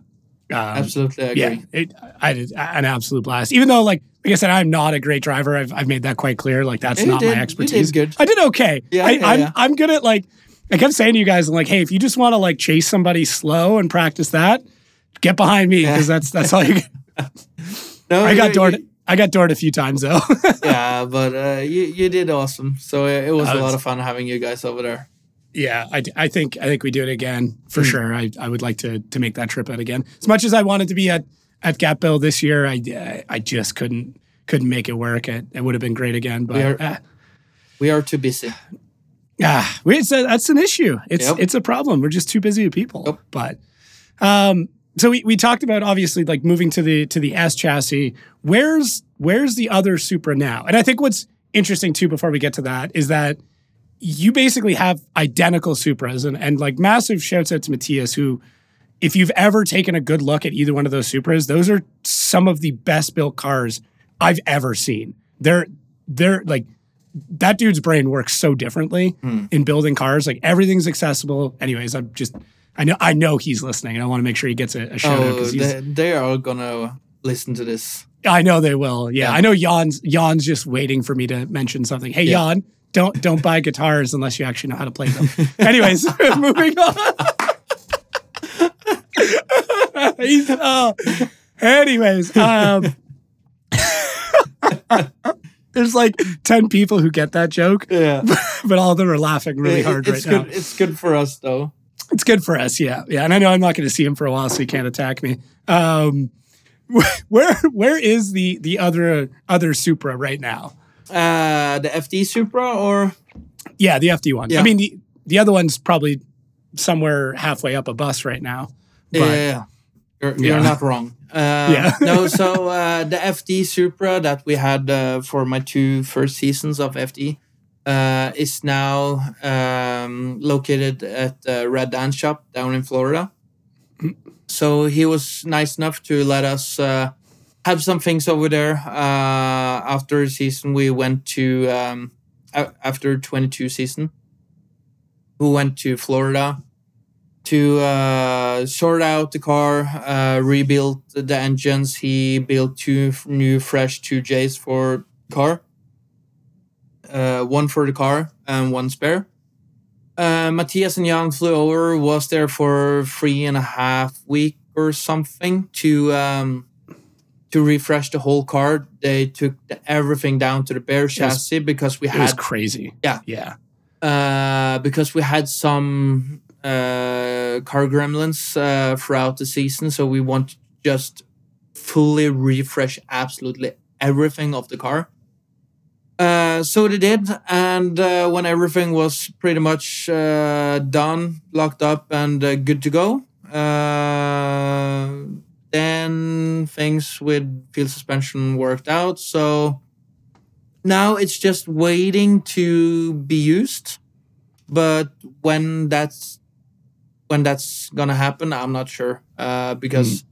um, absolutely, I agree. Yeah, it, I did an absolute blast. Even though, like, like I said, I'm not a great driver. I've, I've made that quite clear. Like, that's Yeah, not did- my expertise. good. I did okay. Yeah, I, yeah, I'm. I'm good at like. I kept saying to you guys, I'm like, hey, if you just want to like chase somebody slow and practice that, get behind me because that's that's all you. Get. No, I got doored. I got doored a few times though. yeah, but uh, you you did awesome. So uh, it was Uh, a lot of fun having you guys over there. Yeah, I, I think I think we do it again for Hmm. sure. I, I would like to to make that trip out again. As much as I wanted to be at at Gatebil this year, I I- just couldn't couldn't make it work. It, it would have been great again, but We are- ah, We are too busy. ah, we, it's a, that's an issue. It's Yep. it's a problem. We're just too busy with people. Yep. But um, so we, we talked about obviously like moving to the to the S chassis. Where's where's the other Supra now? And I think what's interesting too before we get to that is that you basically have identical Supras and, and like massive shouts out to Matthias who if you've ever taken a good look at either one of those Supras, those are some of the best built cars I've ever seen. They're they're like that dude's brain works so differently hmm. in building cars. Like everything's accessible. Anyways, I'm just I know I know he's listening and I want to make sure he gets a, a shout out Oh, because he's they, they are gonna listen to this. I know they will. Yeah, Yeah. I know Jan's Jan's just waiting for me to mention something. Hey, Yeah. Jan, don't don't buy guitars unless you actually know how to play them. Anyways, moving on. Oh. Anyways, um, there's like ten people who get that joke, Yeah, but all of them are laughing really hard it's right good. now. It's good for us though. It's good for us, yeah, yeah. And I know I'm not going to see him for a while, so he can't attack me. Um, where where is the the other other Supra right now? Uh, the FD Supra or Yeah, the FD one. Yeah. I mean, the the other one's probably somewhere halfway up a bus right now. But yeah, you're, you're not wrong. Uh, Yeah. no, so uh, the FD Supra that we had uh, for my two first seasons of FD uh, is now um, located at the Red Dance Shop down in Florida. So he was nice enough to let us uh, have some things over there. Uh, after season, we went to um, after twenty two season. We went to Florida to uh, sort out the car, uh, rebuild the engines. He built two new fresh 2Js for car, uh, one for the car and one spare. Uh, Matthias and Jan flew over, was there for three and a half week or something to um, to refresh the whole car. They took the, everything down to the bare chassis because we it was had crazy. Yeah. yeah, uh, because we had some uh, car gremlins uh, throughout the season, so we want to just fully refresh absolutely everything of the car. Uh, so they did, and uh, when everything was pretty much uh, done, locked up, and uh, good to go, uh, then things with Feal suspension worked out. So now it's just waiting to be used but when that's when that's gonna happen i'm not sure uh, because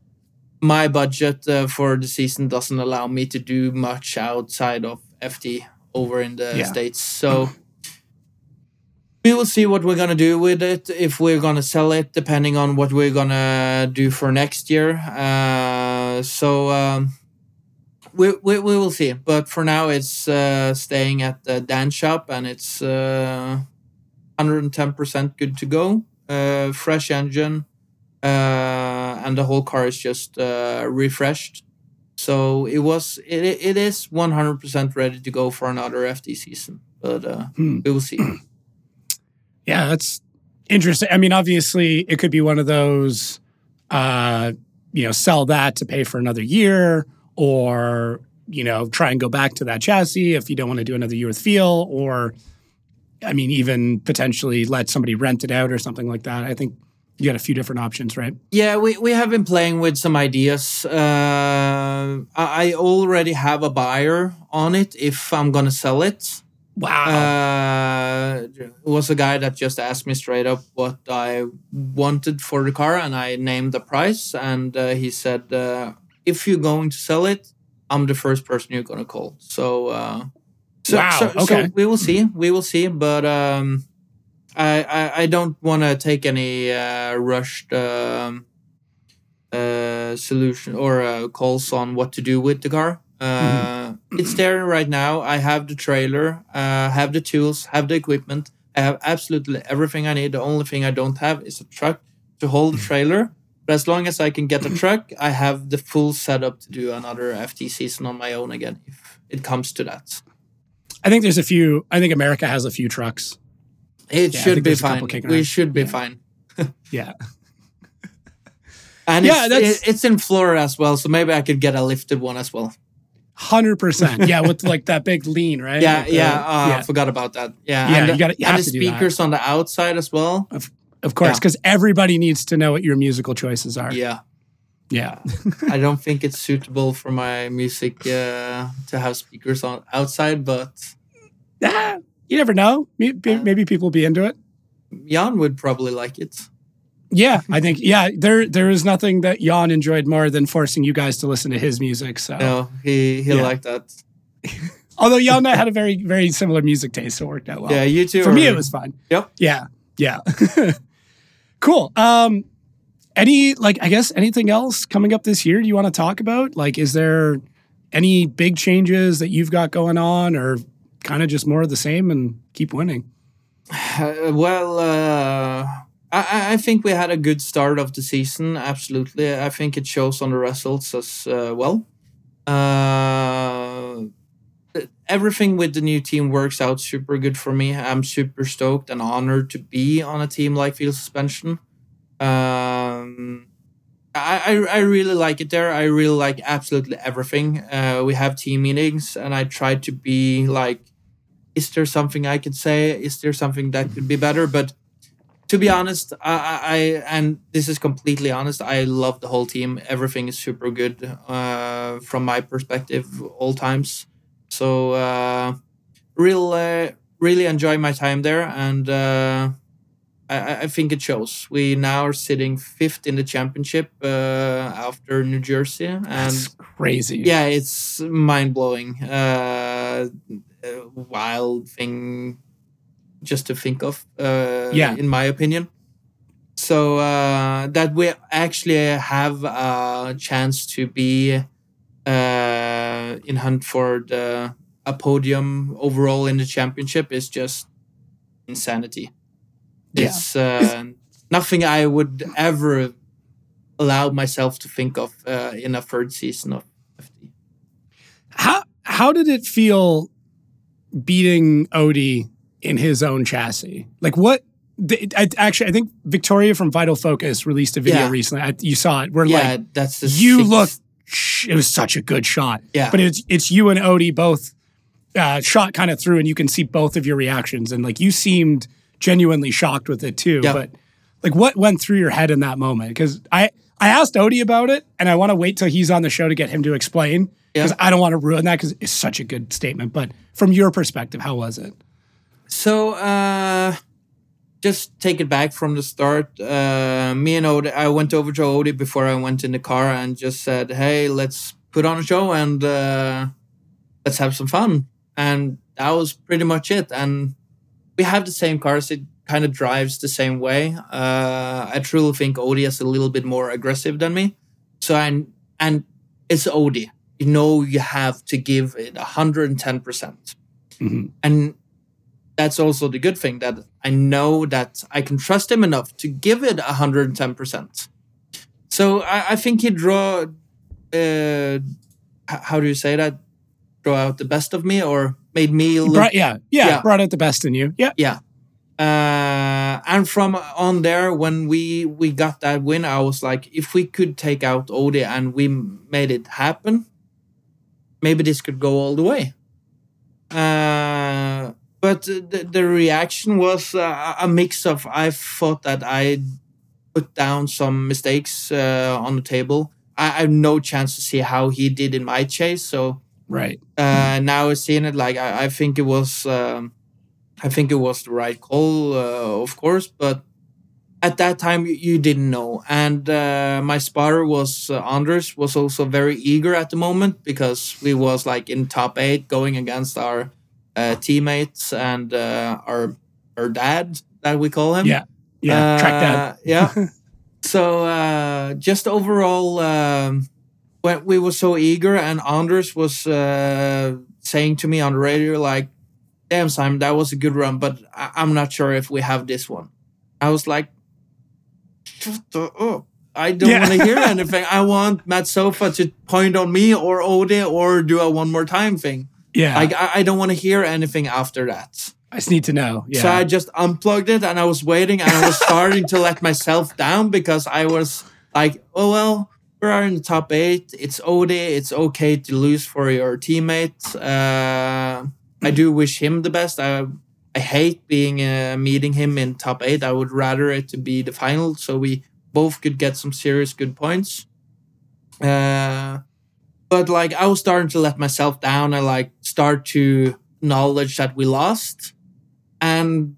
my budget uh, for the season doesn't allow me to do much outside of FD over in the Yeah. states so we will see what we're gonna do with it if we're gonna sell it depending on what we're gonna do for next year. Uh, so um, we, we, we will see. But for now it's uh, staying at the dance shop and it's uh, 110% good to go. Uh, fresh engine uh, and the whole car is just uh, refreshed. So it was it, it is 100% ready to go for another fd season but uh, Hmm. we will see yeah. That's interesting. I mean, obviously, it could be one of those, uh, you know, sell that to pay for another year, or you know, try and go back to that chassis if you don't want to do another year with Feal, or I mean, even potentially let somebody rent it out or something like that. I think you got a few different options, right? Yeah, we, we have been playing with some ideas. Uh, I already have a buyer on it if I'm gonna sell it. Wow. Uh, it was a guy that just asked me straight up what I wanted for the car, and I named the price. And uh, he said, uh, "If you're going to sell it, I'm the first person you're gonna call." So, uh, so, Wow, so, okay. so we will see. We will see. But um, I, I I don't want to take any uh, rushed um, uh, solution or uh, calls on what to do with the car. Uh, It's there right now. I have the trailer, uh, have the tools, have the equipment. I have absolutely everything I need. The only thing I don't have is a truck to hold the trailer. But as long as I can get a truck, I have the full setup to do another FD season on my own again, if it comes to that. I think there's a few. I think America has a few trucks. It Yeah, should be fine. We should be Yeah. fine. Yeah. And Yeah, it's, that's- it's in Florida as well, so maybe I could get a lifted one as well. Hundred percent. Yeah, with like that big lean, right? Yeah, Like yeah. Uh, yeah. I forgot about that. Yeah, Yeah, and, you you and have the to do that. speakers on the outside as well. Of of course, Yeah. because everybody needs to know what your musical choices are. Yeah, Yeah. I don't think it's suitable for my music uh, to have speakers on outside, but Ah, you never know. Maybe, maybe people will be into it. Jan would probably like it. Yeah, I think yeah. There there is nothing that Jan enjoyed more than forcing you guys to listen to his music. So, No, he he Yeah. liked that. although Jan and I had a very very similar music taste, so it worked out well. yeah, you too. For me, are- it was fun. Yep. Yeah. Yeah. cool. Um, any like I guess anything else coming up this year? Do you want to talk about? Like, is there any big changes that you've got going on, or kind of just more of the same and keep winning? Uh, well, uh, I- I, think we had a good start of the season. Absolutely, I think it shows on the results as uh, well. Uh, everything with the new team works out super good for me. I'm super stoked and honored to be on a team like Feal Suspension. Um, I, I, I really like it there. I really like absolutely everything. Uh, we have team meetings, and I try to be like is there something I could say? Is there something that could be better? But to be honest, I, I, and this is completely honest. I love the whole team. Everything is super good uh, from my perspective, all times. So uh, real, uh, really enjoy my time there, and uh, I, I think it shows. We now are sitting fifth in the championship uh, after New Jersey, and That's crazy. yeah, it's mind blowing. Uh, wild thing just to think of. Uh, Yeah. in my opinion. So uh, that we actually have a chance to be uh, in hunt for the a podium overall in the championship is just insanity. Yeah. It's uh, nothing I would ever allow myself to think of uh, in a third season of FD. How how did it feel beating Odi in his own chassis? Like what? the- I, actually, I think Victoria from Vital Focus released a video Yeah. recently. I, you saw it. Where Yeah, like that's the you sixth- look. It was such a good shot. Yeah. but it's it's you and Odi both uh, shot kind of through, and you can see both of your reactions, and like you seemed genuinely shocked with it too. Yeah. But like, what went through your head in that moment? Because I I asked Odi about it, and I want to wait till he's on the show to get him to explain because Yeah. I don't want to ruin that because it's such a good statement. But from your perspective, how was it? So, uh, just take it back from the start. Uh, me and Odi, I went over to Odi before I went in the car and just said, "Hey, let's put on a show and uh, let's have some fun." And that was pretty much it. And we have the same cars. It kind of drives the same way. Uh, I truly think Odi is a little bit more aggressive than me. So I and it's Odi. You know, you have to give it hundred and ten percent Mhm. and that's also the good thing that I know that I can trust him enough to give it 110%. So I, I think he draw, uh, how do you say that? Draw out the best of me or made me look Brought, yeah, yeah, Yeah. brought out the best in you. Yeah, yeah. Uh, and from on there, when we we got that win, I was like, if we could take out Odi and we made it happen, maybe this could go all the way. Uh, but the, the reaction was uh, a mix of I thought that I put down some mistakes uh, on the table. I, I have no chance to see how he did in my chase, so Right. Uh, now seeing it, like I, I think it was, um, I think it was the right call, uh, of course. But at that time, you, you didn't know, and uh, my spotter was uh, Anders was also very eager at the moment because we was like in top eight going against our uh, teammates and uh, our our dad that we call him. Yeah. Yeah. Track dad. Uh, yeah. so uh, just overall, um, when we were so eager, and Anders was uh, saying to me on the radio, like, "Damn, Simen, that was a good run, but I- I'm not sure if we have this one." I was like, "Shut up." I don't Yeah. want to hear anything. I want Matt Sofa to point on me or Odi or do a one more time thing. Yeah. Like I, I don't want to hear anything after that. I just need to know. Yeah. So I just unplugged it and I was waiting and I was starting to let myself down because I was like, oh, well, we are in the top eight. It's Odi. It's okay to lose for your teammate. Uh, I do wish him the best. I, I hate being uh, meeting him in top eight. I would rather it to be the final so we both could get some serious good points. Uh, but like I was starting to let myself down. And like start to acknowledge that we lost. And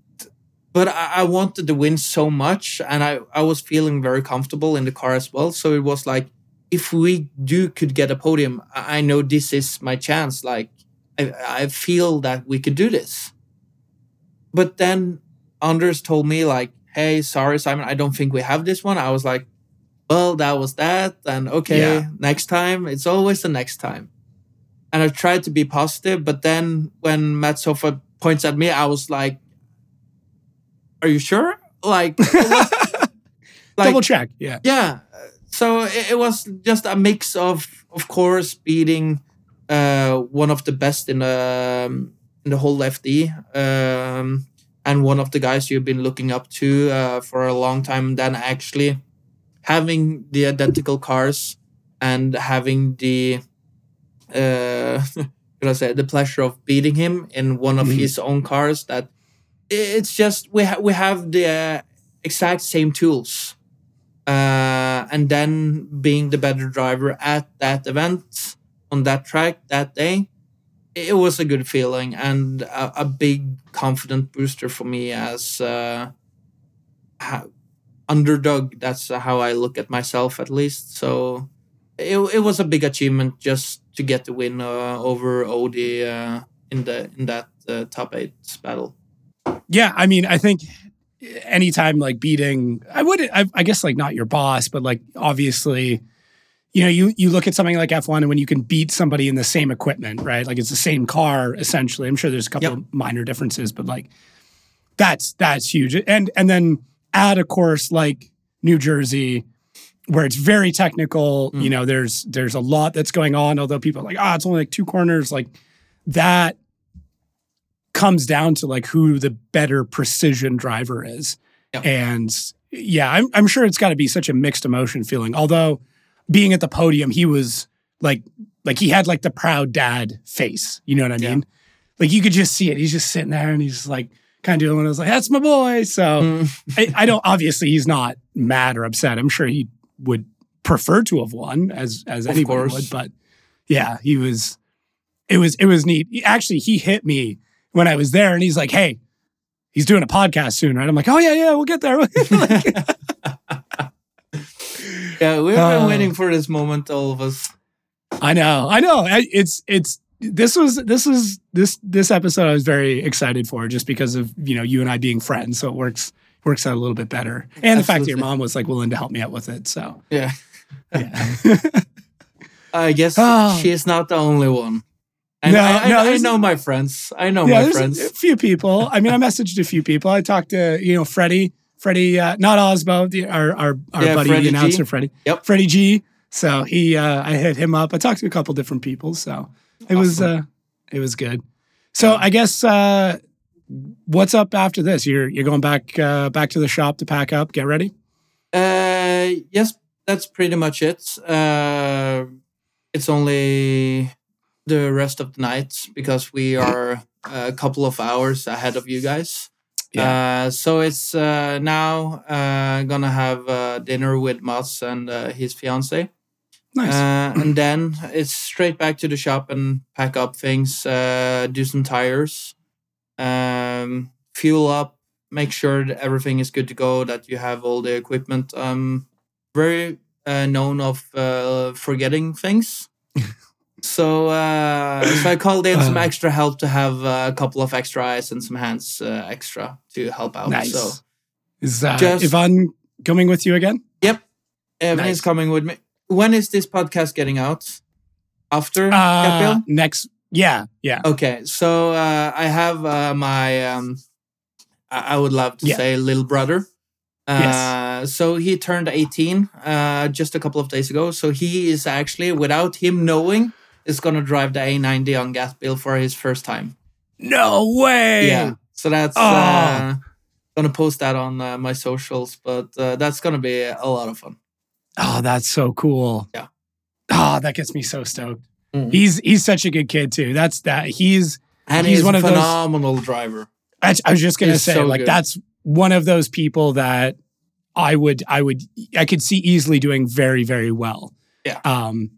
but I, I wanted to win so much and I, I was feeling very comfortable in the car as well. So it was like if we do could get a podium i I know this is my chance. Like i, I feel that we could do this. But then anders told me like hey sorry Simen i don't think we have this one. I was like well that was that and okay Yeah. next time it's always the next time and i tried to be positive but then when matt sofa points at me i was like are you sure like like Double check. Yeah. yeah so it, it was just a mix of of course beating uh one of the best in the um, in the whole fd um and one of the guys you've been looking up to uh, for a long time then actually having the identical cars and having the uh I say the pleasure of beating him in one of Mhm. his own cars that it's just we ha- we have the uh, exact same tools uh, and then being the better driver at that event on that track that day it was a good feeling and a, a big confident booster for me as uh, ha- underdog that's how i look at myself at least so it, it was a big achievement just to get the win uh, over Odi uh, in the in that uh, top eight battle Yeah, I mean, I think anytime like beating, I would, I, I guess like not your boss, but like obviously, you know, you you look at something like F1 and when you can beat somebody in the same equipment, right? Like it's the same car essentially. I'm sure there's a couple Yep. of minor differences, but like that's that's huge. And and then add a course like New Jersey where it's very technical, Mm. you know, there's there's a lot that's going on although people are like, "Ah, it's only like two corners." Like that comes down to like who the better precision driver is. Yep. And yeah, I'm, I'm sure it's got to be such a mixed emotion feeling. Although being at the podium, he was like, like he had like the proud dad face. You know what I Yeah. mean? Like you could just see it. He's just sitting there and he's like kind of doing. When I was like, that's my boy. So Mm. I, I don't. Obviously, he's not mad or upset. I'm sure he would prefer to have won, as as Of anybody course. would. But yeah, he was. It was it was neat. He- Actually, he hit me when I was there, and he's like, "Hey, he's doing a podcast soon, right?" I'm like, "Oh yeah, yeah, we'll get there." yeah we've Uh. been waiting for this moment all of us I know, I know. It's it's this was this was this this episode I was very excited for just because of you know you and I being friends, so it works works out a little bit better, and the fact that your mom was like willing to help me out with it. So yeah yeah. I guess Oh. she's not the only one. And No, I, I, no, I know my friends. I know yeah, my friends. A, few people. I mean, I messaged a few people. I talked to you know Freddie, Freddie, uh, not Aasbø, the, our our our Yeah, buddy, Freddie the G. announcer, Freddie. Yep. Freddie G. So he, uh, I hit him up. I talked to a couple different people. So it was, uh, it was good. So I guess uh, what's up after this? You're you're going back uh, back to the shop to pack up, get ready. Uh, yes, that's pretty much it. Uh, it's only the rest of the night because we are a couple of hours ahead of you guys. Uh, so it's uh, now uh, gonna have uh, dinner with Mats and uh, his fiance, Nice. Uh, and then it's straight back to the shop and pack up things, uh, do some tires, um, fuel up, make sure that everything is good to go, that you have all the equipment. Um, very uh, known of uh, forgetting things. so, uh, so I called in some Uh. extra help to have uh, a couple of extra eyes and some hands uh, extra to help out. nice. So, is uh, just- Ivan coming with you again? Yep, Evan Nice. is coming with me. When is this podcast getting out? After Uh, next. Yeah. Yeah. Okay, so uh, I have uh, my, um, I I would love to Yeah. say, little brother. Uh, Yes. So he turned 18 uh, just a couple of days ago. So he is actually, without him knowing, is going to drive the A90 on Gatebil for his first time. No way. Yeah. So that's Oh. uh, going to post that on uh, my socials, but uh, that's going to be a lot of fun. Oh, that's so cool. Yeah. Oh, that gets me so stoked. Mhm. He's he's such a good kid too. That's that. He's. And He's he's, one a of those- phenomenal driver. I, I was just gonna He's say, so like good. that's one of those people that I would I would I could see easily doing very very well. Yeah. Um.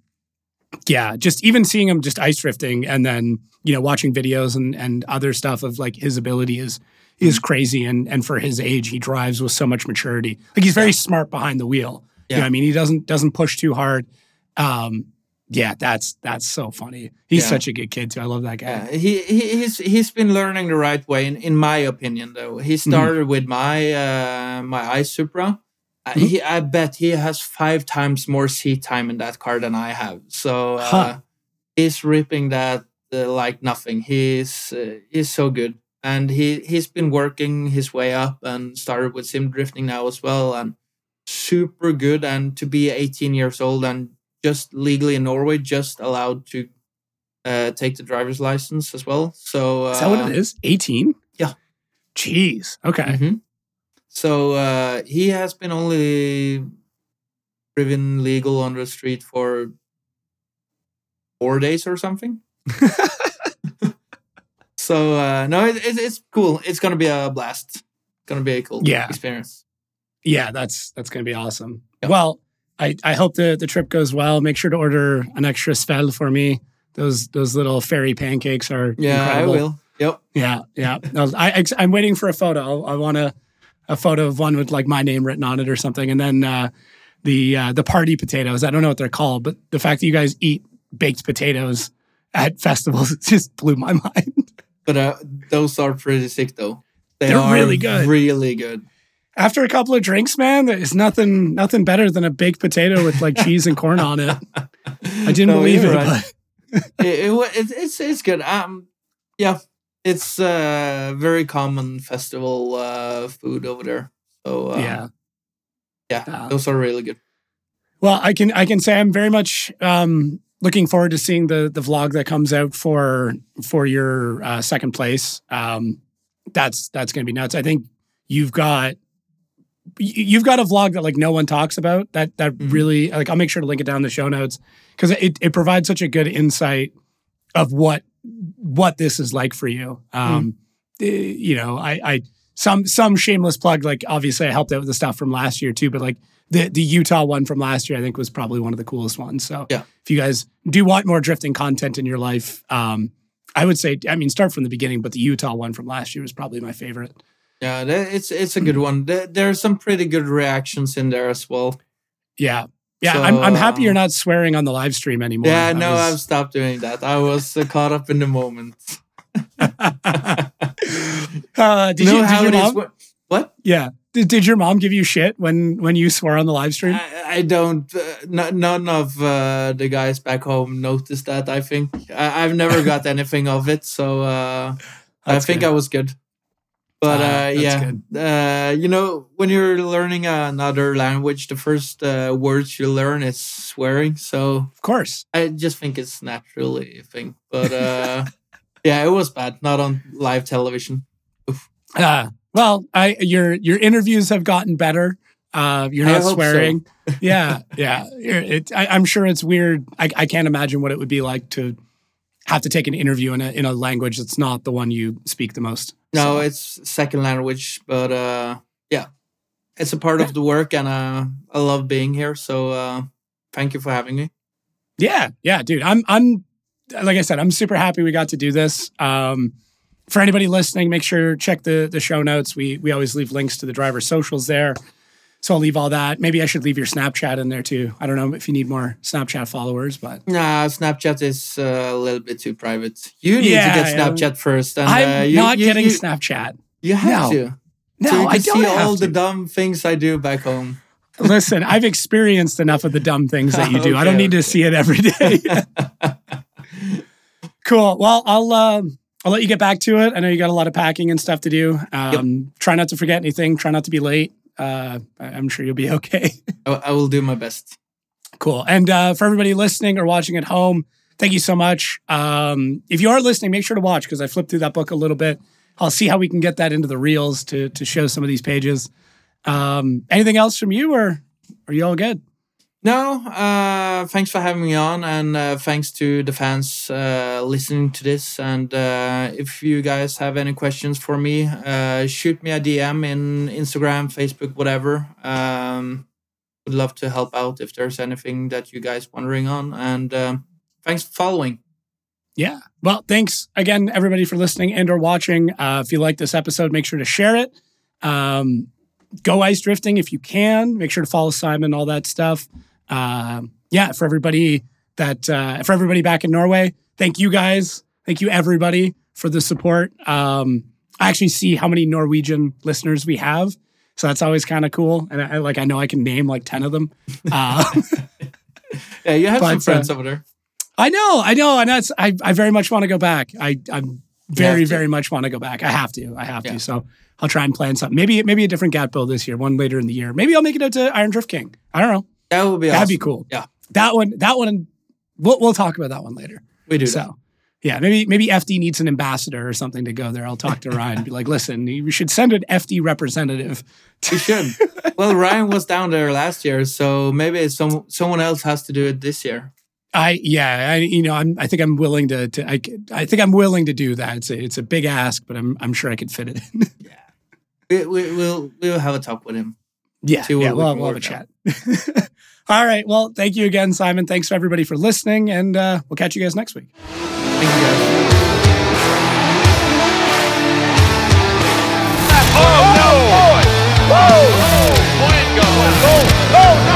Yeah. Just even seeing him just ice drifting and then you know watching videos and and other stuff of like his ability is is Mm-hmm. crazy and and for his age he drives with so much maturity. Like he's very smart behind the wheel. You know I mean, he doesn't doesn't push too hard. Um. Yeah, that's that's so funny. He's Yeah. such a good kid too. I love that guy. Yeah, he, he he's he's been learning the right way, in, in my opinion. Though he started with my uh, my i Supra. Uh, Mhm. he, I bet he has five times more seat time in that car than I have. So uh, Huh. he's ripping that uh, like nothing. He's uh, he's so good, and he he's been working his way up and started with sim drifting now as well, and super good. And to be 18 years old and just legally in Norway, just allowed to uh, take the driver's license as well. So uh, Is that what it is? 18? yeah. Jeez. Okay. mhm. So uh, he has been only driven legal on the street for four days or something. so uh, no, it, it, it's cool. It's gonna be a blast. It's gonna be a cool Yeah. experience. Yeah, that's that's going to be awesome. Well, I, I hope the, the trip goes well. Make sure to order an extra svel for me. Those those little fairy pancakes are Yeah, incredible. I will. Yep. Yeah, yeah. I, I am waiting for a photo. I want a a photo of one with like my name written on it or something, and then uh, the uh, the party potatoes. I don't know what they're called, but the fact that you guys eat baked potatoes at festivals just blew my mind. But uh, those are pretty sick though. They They're are really good. Really good. After a couple of drinks, man, there's nothing nothing better than a baked potato with like cheese and corn on it. I didn't No, believe it, right. but it, it, it, it's it's good. Um, yeah, it's uh very common festival uh food over there. So uh, yeah. yeah, Uh, those are really good. Well, I can I can say I'm very much um, looking forward to seeing the the vlog that comes out for for your uh, second place. Um, that's that's going to be nuts. I think you've got you've got a vlog that like no one talks about. That that Mhm. really like I'll make sure to link it down in the show notes because it it provides such a good insight of what what this is like for you. Um, eh, You know, I I some some shameless plug. Like obviously, I helped out with the stuff from last year too, but like the the Utah one from last year, I think was probably one of the coolest ones. So Yeah. if you guys do want more drifting content in your life, um, I would say, I mean, start from the beginning, but the Utah one from last year was probably my favorite. Yeah, it's it's a good one. There, are some pretty good reactions in there as well. Yeah. Yeah, So, I'm, I'm happy you're um, not swearing on the live stream anymore. yeah, I no, was- I've stopped doing that. I was uh, caught up in the moment. uh, did, know you, did your mom? what? yeah. Did, did your mom give you shit when when you swore on the live stream? I, I don't. Uh, no, none of uh, the guys back home noticed that. I think I, I've never got anything of it, so uh, I think good. I was good. But Ah, uh, yeah, uh, you know, when you're learning another language, the first uh, words you learn is swearing. So Of course. I just think it's naturally a thing. But uh, yeah, it was bad. Not on live television. Uh, well, I your your interviews have gotten better. Uh, you're not hope so. swearing. yeah, yeah. It, I, I'm sure it's weird. I, I can't imagine what it would be like to have to take an interview in a in a language that's not the one you speak the most. No, So, it's second language, but uh, yeah, it's a part of the work, and uh, I love being here. So uh, thank you for having me. Yeah, yeah, dude. I'm I'm like I said, I'm super happy we got to do this. Um, for anybody listening, make sure check the the show notes. We we always leave links to the driver socials there. So I'll leave all that. Maybe I should leave your Snapchat in there too. I don't know if you need more Snapchat followers, but nah, Snapchat is uh, a little bit too private. You need yeah, to get Snapchat first. And, I'm uh, you, not you, getting you, Snapchat. You have no. to. No, so I don't see all to. the dumb things I do back home. Listen, I've experienced enough of the dumb things that you do. okay, I don't need okay. to see it every day. cool. Well, I'll uh, I'll let you get back to it. I know you got a lot of packing and stuff to do. Um, yep. Try not to forget anything. Try not to be late. Uh, I'm sure you'll be okay. I will do my best. Cool. And uh, for everybody listening or watching at home, thank you so much. Um, if you are listening, make sure to watch because I flipped through that book a little bit. I'll see how we can get that into the reels to to show some of these pages. Um, anything else from you, or are you all good? No, uh, thanks for having me on, and uh, thanks to the fans uh, listening to this. And uh, if you guys have any questions for me, uh, shoot me a DM in Instagram, Facebook, whatever. Um, would love to help out if there's anything that you guys wondering on. And um, thanks for following. Yeah. Well, thanks again, everybody, for listening and or watching. Uh, if you like this episode, make sure to share it. Um, go ice drifting if you can. Make sure to follow Simen, all that stuff. Uh, yeah, for everybody that uh, for everybody back in Norway, thank you guys. Thank you everybody for the support. Um, I actually see how many Norwegian listeners we have, so that's always kind of cool. And I like I know I can name like ten of them. Uh, yeah, you have but, some friends uh, over there. I know, I know, and that's I. I very much want to go back. I I'm very very much want to go back. I have to. I have yeah. to. So I'll try and plan something. Maybe maybe a different Gatebil this year, one later in the year. Maybe I'll make it out to Iron Drift King. I don't know. That would be That'd awesome. be cool. Yeah. That one, that one, we'll, we'll talk about that one later. We do. So, that. yeah, maybe maybe FD needs an ambassador or something to go there. I'll talk to Ryan and be like, listen, we should send an FD representative. We should. well, Ryan was down there last year, so maybe some someone else has to do it this year. I yeah, I you know I'm I think I'm willing to, to I I think I'm willing to do that. It's a it's a big ask, but I'm I'm sure I could fit it in. yeah, we, we will we'll have a talk with him. Yeah, yeah, we'll, we'll have a chat. All right. Well, thank you again, Simen. Thanks for everybody for listening, and uh, we'll catch you guys next week. Thank you guys. Oh, oh no! Boy. Whoa! Whoa.